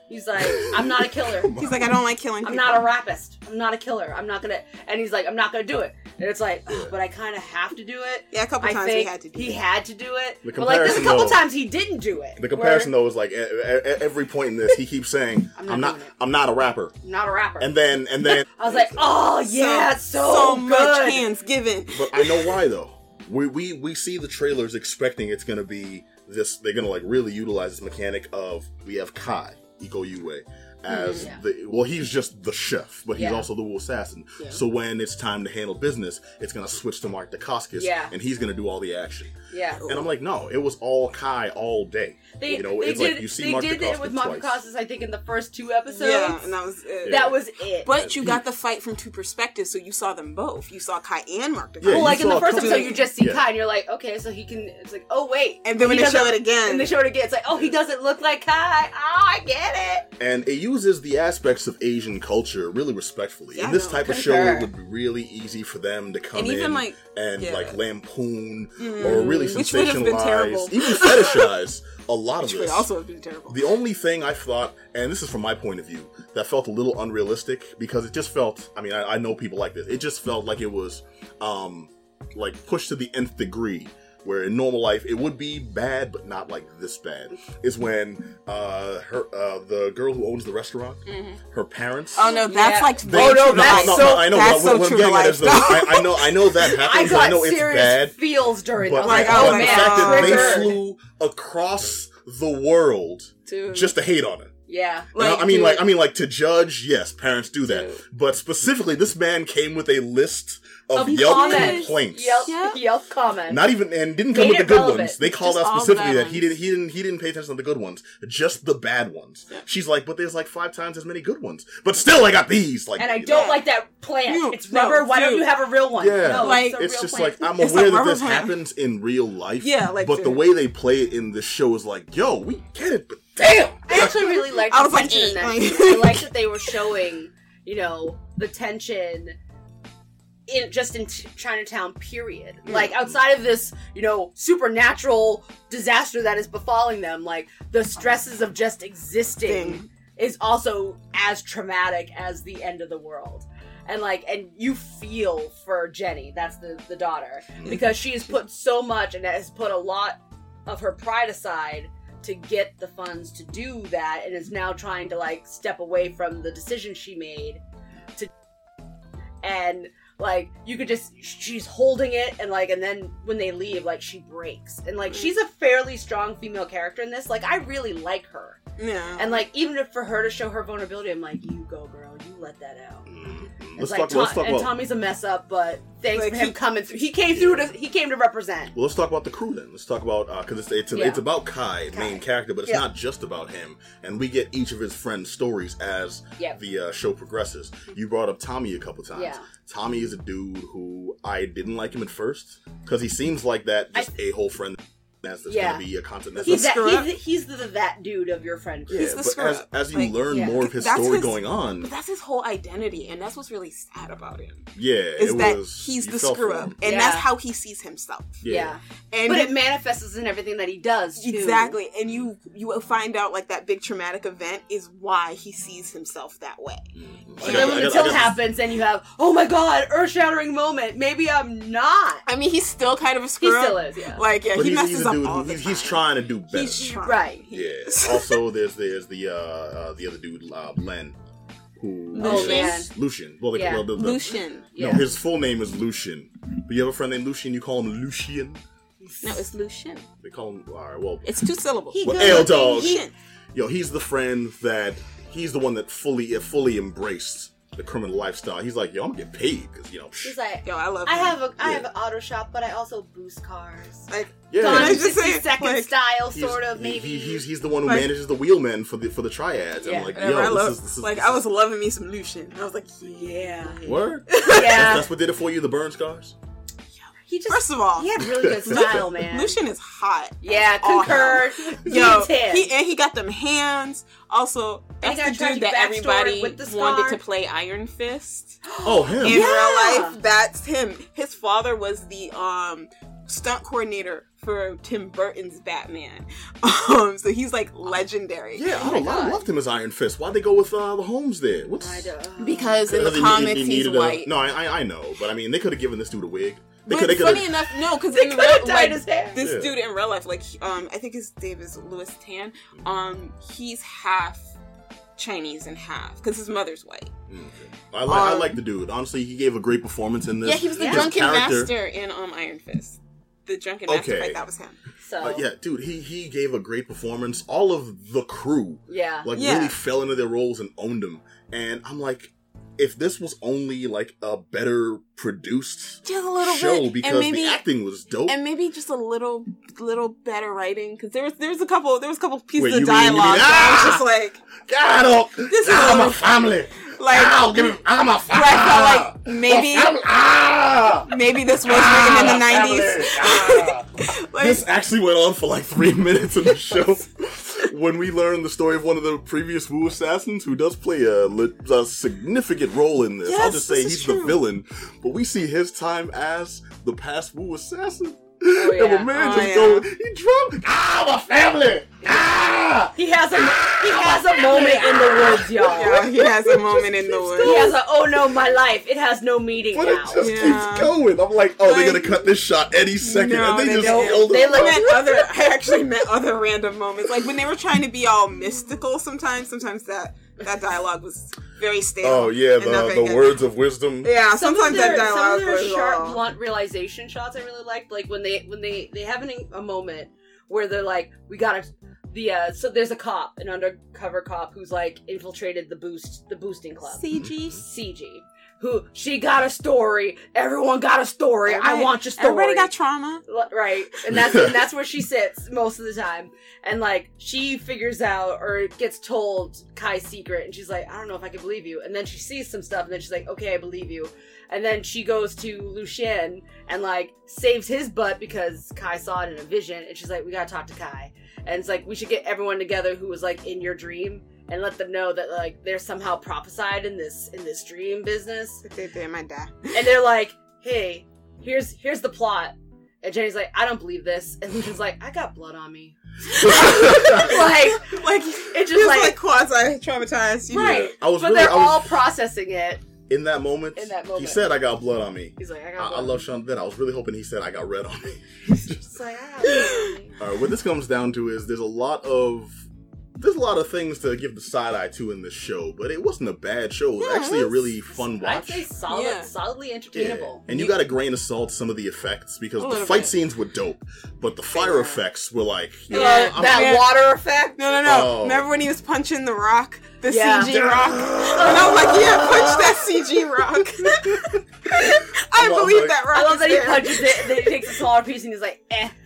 He's like, I'm not a killer. (laughs) He's like, I don't like killing I'm people. not a rapist. I'm not a killer. I'm not gonna. And he's like, I'm not gonna do it. And it's like, "Ugh, but I kind of have to do it. Yeah, a couple I times he had to do he it. had to do it. The but like, there's a couple though- times he didn't do it. The comparison though is like at, at every point in this, he keeps saying, I'm (laughs) "I'm not not. I'm not a rapper," where, not a rapper. and then and then, (laughs) I was like, oh yeah, it's so, much good. hands given. but I know why though. We we we see the trailers expecting it's gonna be this. They're gonna like really utilize this mechanic of we have Kai Iko Uwais as Mhm. Yeah. the well, he's just the chef, but he's Yeah. also the Wu assassin. Yeah. So when it's time to handle business, it's gonna switch to Mark Dacascos, Yeah. and he's gonna do all the action. Yeah. And I'm like, no, it was all Kai all day. They, you know, they it's did, like you see Mark did it with Mark twice. Dacascos, I think, in the first two episodes. Yeah, and that was it. that was it. But you got the fight from two perspectives, so you saw them both. You saw Kai and Mark Dacascos. Yeah, well, like in the first episode, you just see Yeah. Kai, and you're like, okay, so he can. It's like, oh wait, And then when they show it again- and they show it again, it's like, oh, he doesn't look like Kai. Oh, I get it. and it uses the aspects of Asian culture really respectfully. Yeah, in this no, type of show, it would be really easy for them to come And in even, like- and yeah. like lampoon or really Which would have been sensationalize, even (laughs) fetishize a lot of Which would this. also have been terrible. The only thing I thought, and this is from my point of view, that felt a little unrealistic because it just felt. I mean, I, I know people like this. It just felt like it was, um, like pushed to the nth degree. Where in normal life it would be bad, but not like this bad. Is when uh, her uh, the girl who owns the restaurant, her parents. oh no, that's Yeah. like they- Oh, no, no, that's no, so- no, I know. that's what, so what true I'm getting at is life, though, though. I, I know, I know that (laughs) I happens. got I know it's serious bad, feels during. but I was like, Like, oh oh the my man, fact that they flew across the world Dude. just to hate on it. Yeah. You know, Like, I mean, dude. like, I mean, like to judge. Yes, parents do that, Dude. but specifically, this man came with a list of, Of Yelp comments. complaints. Yelp, Yeah. Yelp comments. Not even, and didn't come Made with the good relevant. ones. They called Just out specifically that he didn't, he didn't, he didn't pay attention to the good ones, just the bad ones. She's like, but there's like five times as many good ones, but still, I got these. Like, and I don't Yeah. like that plant. You- it's no, rubber. Why don't you have a real one? Yeah, no, Like, it's, it's just plant. like I'm It's aware that this plant. happens in real life. Yeah, like, but the way they play it in this show is like, yo, we get it, but damn. I actually really liked I the was like, tension eight, (laughs) like- I liked that they were showing, you know, the tension in just in Chinatown. Period. Mm. Like outside of this, you know, supernatural disaster that is befalling them, like the stresses of just existing Thing. is also as traumatic as the end of the world. And like, and you feel for Jenny, that's the the daughter, because she has put so much and has put a lot of her pride aside to get the funds to do that, and is now trying to like step away from the decision she made to, and like you could just she's holding it and like and then when they leave like she breaks. And like mm. she's a fairly strong female character in this. Like i really like her. Yeah. and like even if for her to show her vulnerability, I'm like, you go, girl, you let that out. Let's It's talk. like Tom- let's talk and about. Tommy's a mess up, but thanks Like, for him he- coming through. He came through to he came to represent. Well, let's talk about the crew then. Let's talk about because it's it's, Yeah. it's about Kai, main character, but it's Yeah. not just about him. And we get each of his friends' stories as Yeah. the uh, show progresses. You brought up Tommy a couple times. Yeah. Tommy is a dude who I didn't like him at first because he seems like that just a whole friend that's that's Yeah. gonna be a content. He's that he's, he's the, that dude of your friend group. yeah, he's the but screw as, up. as you Like, learn yeah. more of his story his- going on, But that's his whole identity, and that's what's really sad about him. yeah, Is it that was, he's the screw up, and Yeah. that's how he sees himself. Yeah. And But you- it manifests in everything that he does too. exactly, and you you will find out like that big traumatic event is why he sees himself that way. Mm-hmm. I And got- then when the got- I tilt happens, then you have, oh my god, earth shattering moment. Maybe I'm not. I mean, he's still kind of a He screw up. He still is, yeah. Like yeah, But he messes up dude all the he's, time. he's trying to do better. He's trying. Right. He Yeah. is. (laughs) also, there's there's the uh, uh the other dude, uh, Len, who is- Lucian. Well, the, Yeah. well, the, the, Lucian. No, his full name is Lucian. But you have a friend named Lucian. You call him Lucian. No, it's Lucian. They call him. All right. Well, It's two syllables. He well, good dog. Yo, he's the friend that he's the one that fully uh, fully embraced the criminal lifestyle. He's like, yo, I'm gonna get paid because you know. psh, He's like, Yo, I love. I him. have a I Yeah. have an auto shop, but I also boost cars. like yeah. Gone I in just 60 say, like, style, sort of maybe. he- he's he's the one who Like- manages the wheelmen for the for the triads. Yeah. I'm like, yo, I this love. is this is like this I was loving me some Lucian. I was like, yeah. Word. (laughs) yeah, That's what did it for you. The burn scars. He just First of all, he had really good (laughs) style, man. Lucian is hot. yeah, All concurred. Yo, He and he got them hands. Also, And he that's got a the dude that everybody with the wanted to play Iron Fist (gasps) Oh, him. in Yeah. real life. That's him. His father was the um stunt coordinator for Tim Burton's Batman. (laughs) Um, so he's like legendary. Yeah, Oh I, my I loved him as Iron Fist. Why'd they go with uh, the Holmes there? What's I don't. Because in the Because he- he- comics he he's needed a- white. no, I, I I know, but I mean, they could have given this dude a wig. They But could. Funny enough, no, because in real have dyed like, his hair. this Yeah. dude in real life, like um, I think his name is Lewis Tan. Um, he's half Chinese and half because his mother's white. I like. I Um, like the dude. Honestly, he gave a great performance in this. Yeah, he was the Yeah. Drunken character- master in um Iron Fist. The drunken master Okay. fight that was him. So Uh, yeah, dude, he he gave a great performance. All of the crew yeah. like Yeah. really fell into their roles and owned them. And I'm like, if this was only like a better produced Just a little show bit, because maybe the acting was dope. and maybe just a little little better writing because there was there was a couple there was a couple pieces Wait, of you mean- dialogue I was (laughs) Ah! just like God, oh, This is I'm a family. like I'll give him. I'm a family. I felt like maybe Ah! maybe this was Ah, written in the nineties. Ah. (laughs) Like, this actually went on for like three minutes in the (laughs) show. When we learn the story of one of the previous Wu assassins who does play a, a significant role in this. I'll just say he's the villain, but we see his time as the past Wu assassin. Oh, And yeah. the man Oh, just yeah. go, he drunk. Ah, my family. Ah. He has a he has a moment in the woods, (laughs) y'all. yeah, he has a moment in the woods. He has a oh no, my life. It has no meaning But it just Yeah. keeps going. I'm like, oh, they're gonna cut this shot any second, No, and they, they just don't. killed They him. look- I other. (laughs) I actually meant other random moments, like when they were trying to be all mystical. Sometimes, sometimes that that dialogue was very stale. Oh yeah, the the good. words of wisdom. Yeah, some sometimes of their, that some dialogue of their sharp, all- blunt realization shots I really liked. Like when they when they they have an, a moment where they're like, we gotta the uh so there's a cop, an undercover cop who's like infiltrated the boost the boosting club. CG. CG. Who she got a story. Everyone got a story. I want your story. Everybody got trauma. Right and that's and that's where she sits most of the time and like she figures out or gets told kai's secret and she's like i don't know if i can believe you and then she sees some stuff and then she's like okay i believe you and then she goes to lucien and like saves his butt because kai saw it in a vision and she's like we gotta talk to kai and it's like we should get everyone together who was like in your dream and let them know that like they're somehow prophesied in this in this dream business They, they might die. and they're like, "Hey, here's here's the plot." And Jenny's like, "I don't believe this," and Lucian's like, "I got blood on me." (laughs) like, Like It's just like- like, quasi traumatized. you right? know. I was but really, they're I was, all processing it. In that moment. In that moment, he said, "I got blood on me." He's like, "I got." I, Blood I love. Sean. Then I was really hoping he said, "I got red on me." (laughs) It's like, "I got blood on me." All right, what this comes down to is there's a lot of there's a lot of things to give the side eye to in this show, but it wasn't a bad show. It was Yeah, actually a really fun I'd watch. say solid, Yeah. solidly Yeah. And you got a grain of salt some of the effects because the fight bit. scenes were dope, but the fire were. effects were like, you know, Yeah, I'm- that Yeah. water effect. No, no, no. Oh. Remember when he was punching the rock, the Yeah. CG rock? (laughs) And I was like, yeah, punch that CG rock. (laughs) I I believe that. that rock I love is that he there. punches it, and then he takes a smaller piece, and he's like, "Eh." (laughs)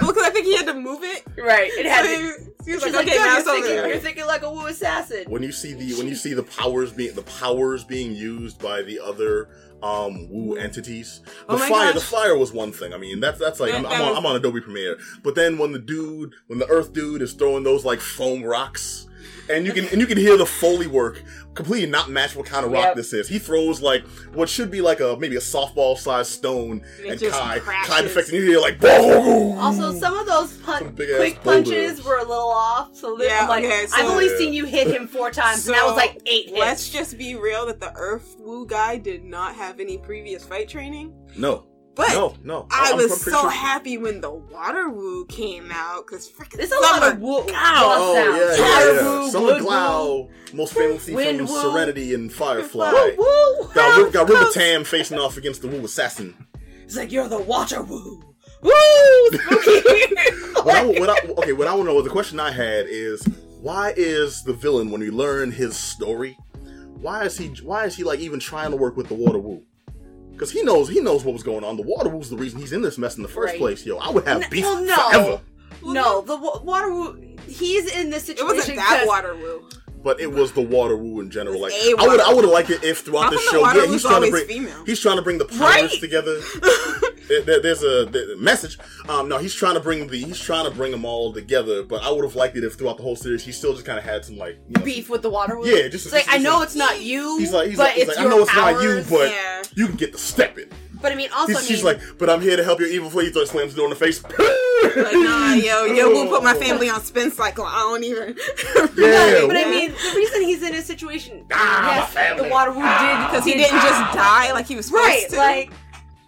Well, because I think he had to move it. Right. It had. So To, he, he she's like, like, okay, "Good, now you're thinking, there. you're thinking like a woo assassin." when you see the when you see the powers being the powers being used by the other um woo entities the Oh fire gosh. the fire was one thing i mean that's that's like I'm, That- I'm, that on, was- I'm on adobe premiere but then when the dude when the earth dude is throwing those like foam rocks and you can and you can hear the foley work completely not match what kind of rock Yep. this is he throws like what should be like a maybe a softball sized stone It and just kai crashes. kai defects and you hear like boom Also, some of those pun- Some big-ass quick punches were a little off. So then Yeah, I'm like, okay, so- I've only Yeah. seen you hit him four times, and that was like eight hits. Let's just be real that the Earth Woo guy did not have any previous fight training. no But no no I I'm- was so sure- happy when the Water Woo came out because freaking There's a lot of woo, woo Oh sounds. yeah, yeah, yeah. woo, Summer wood Glau, most famously Wind from woo. Serenity and Firefly. Woo, woo. Got, Riv- got River Tam facing off against the Woo Assassin. It's like you're the water woo. Woo! (laughs) What I, what I, okay, what I want to know, the question I had is, why is the villain when we learn his story? Why is he? Why is he like even trying to work with the Water Woo? Because he knows he knows what was going on. The Water Woo's the reason he's in this mess in the first Right. place. Yo, I would have beef well, no. forever. No, the wa- water woo. He's in this situation. It wasn't that 'cause- Water Woo. But it was the Water Woo in general. Like a I would, I would have liked it if throughout How the show, yeah, he's trying to bring, female? he's trying to bring the powers Right. together. (laughs) There- there- there's a the message. Um, no, he's trying to bring the he's trying to bring them all together. But I would have liked it if throughout the whole series he still just kind of had some like you know, beef with the water Yeah, just- it's like just- I know just- it's not you. He's like, he's but like, it's like I know it's not you, but Yeah. you can get the step in. But I mean, also, He's, I mean, she's like, but I'm here to help your evil fleet. So he slams the door in the face. Like, nah, yo, yo, (laughs) we'll put my family on spin cycle. I don't even. (laughs) Yeah, but I mean, the reason he's in a situation, Ah, yes, the Water Woo did Because he didn't just die like he was supposed right, to. like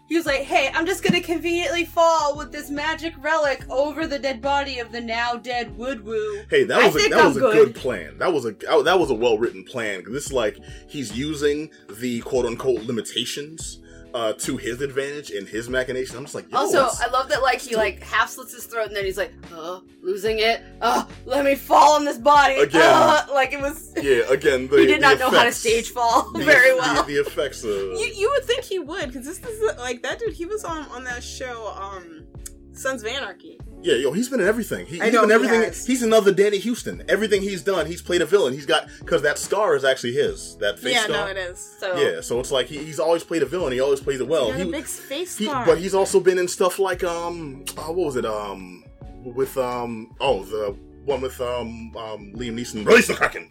he was like, "Hey, I'm just gonna conveniently fall with this magic relic over the dead body of the now dead Woodwoo." Hey, that was a, that was a good. good plan. That was a that was a well written plan. This is like he's using the quote unquote limitations uh, to his advantage in his machination. I'm just like, yo, Also, that's- I love that like he like half slits his throat and then he's like, "Uh, losing it. Uh, let me fall on this body." Again. Uh, (laughs) like it was. yeah. Again, (laughs) the, he did the not know how to stage fall the- (laughs) very the- well. The, effects of You, you would think he would, because this is like that dude. He was on on that show, um, Sons of Anarchy. Yeah, yo, he's been in everything. He, I he's know been he everything. has. He's another Danny Huston. Everything he's done, he's played a villain. He's got because that scar is actually his. That face yeah, scar. no, it is. So Yeah, so it's like he, he's always played a villain. He always plays it well. He got He- a big face He, scar. but he's also been in stuff like um, uh, what was it um, with um, oh the one with um, um Liam Neeson. Release the Kraken.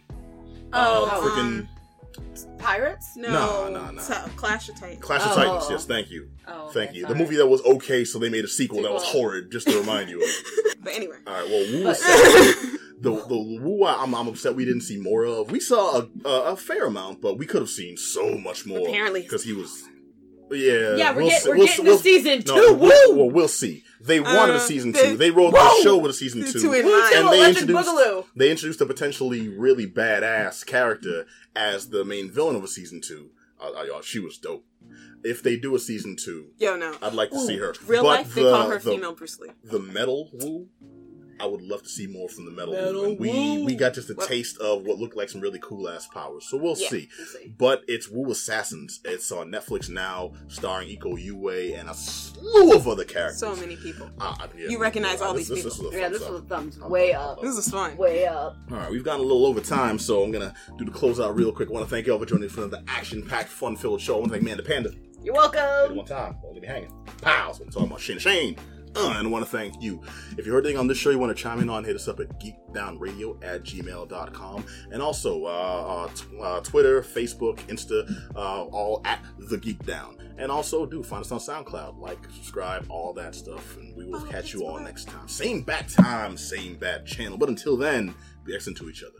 oh, uh, freaking um, pirates. no, No, no, no. Ta- Clash of Titans. Clash of Oh. Titans. Yes, thank you, Oh, thank okay, you. sorry. The movie that was okay, so they made a sequel, that was horrid. Just to remind you. of. (laughs) But anyway, All right, well, Wu But- (laughs) the the Wu I'm, I'm upset we didn't see more of. We saw a, a, a fair amount, but we could have seen so much more. Apparently. because he was. Yeah, Yeah, we're, we'll get, see- we're we'll- getting we'll- to season two. No, Woo! we'll, well, see. They wanted a Uh, season two. They Whoa! the show with a season two, Two in Woo mind. to and they introduced Boogaloo. they introduced a potentially really badass character as the main villain of a season two. Uh, uh, she was dope. If they do a season two, yo, no. I'd like to see her. Real But life, they call her the- female Bruce Lee. The metal Wu, I would love to see more from the metal, Metal Wu. And we we got just a What- taste of what looked like some really cool ass powers. So we'll Yeah. see. We'll see. But it's Wu Assassins. It's on Netflix now, starring Iko Uwais and a slew of other characters. So many people. Uh, yeah, You recognize all this- these this- people. This, Yeah, this thumbs was a thumbs I'm- way I'm- up. This is fun. Way up. All right, we've gone a little over time, so I'm gonna do the closeout real quick. I want to thank y'all for joining us for another action-packed, fun-filled show. I want to thank Manda Panda. You're Did it welcome. one time. Don't leave me hanging. Pow! So I'm talking about Shane Shane. Uh, and I want to thank you. If you heard anything on this show you want to chime in on, hit us up at geekdownradio at gmail.com. And also uh, uh, t- uh, Twitter, Facebook, Insta, uh, all at The Geek Down. And also, do find us on SoundCloud. Like, subscribe, all that stuff. And we will Oh, catch you all right. next time. Same bad time, same bad channel. But until then, be excellent to each other.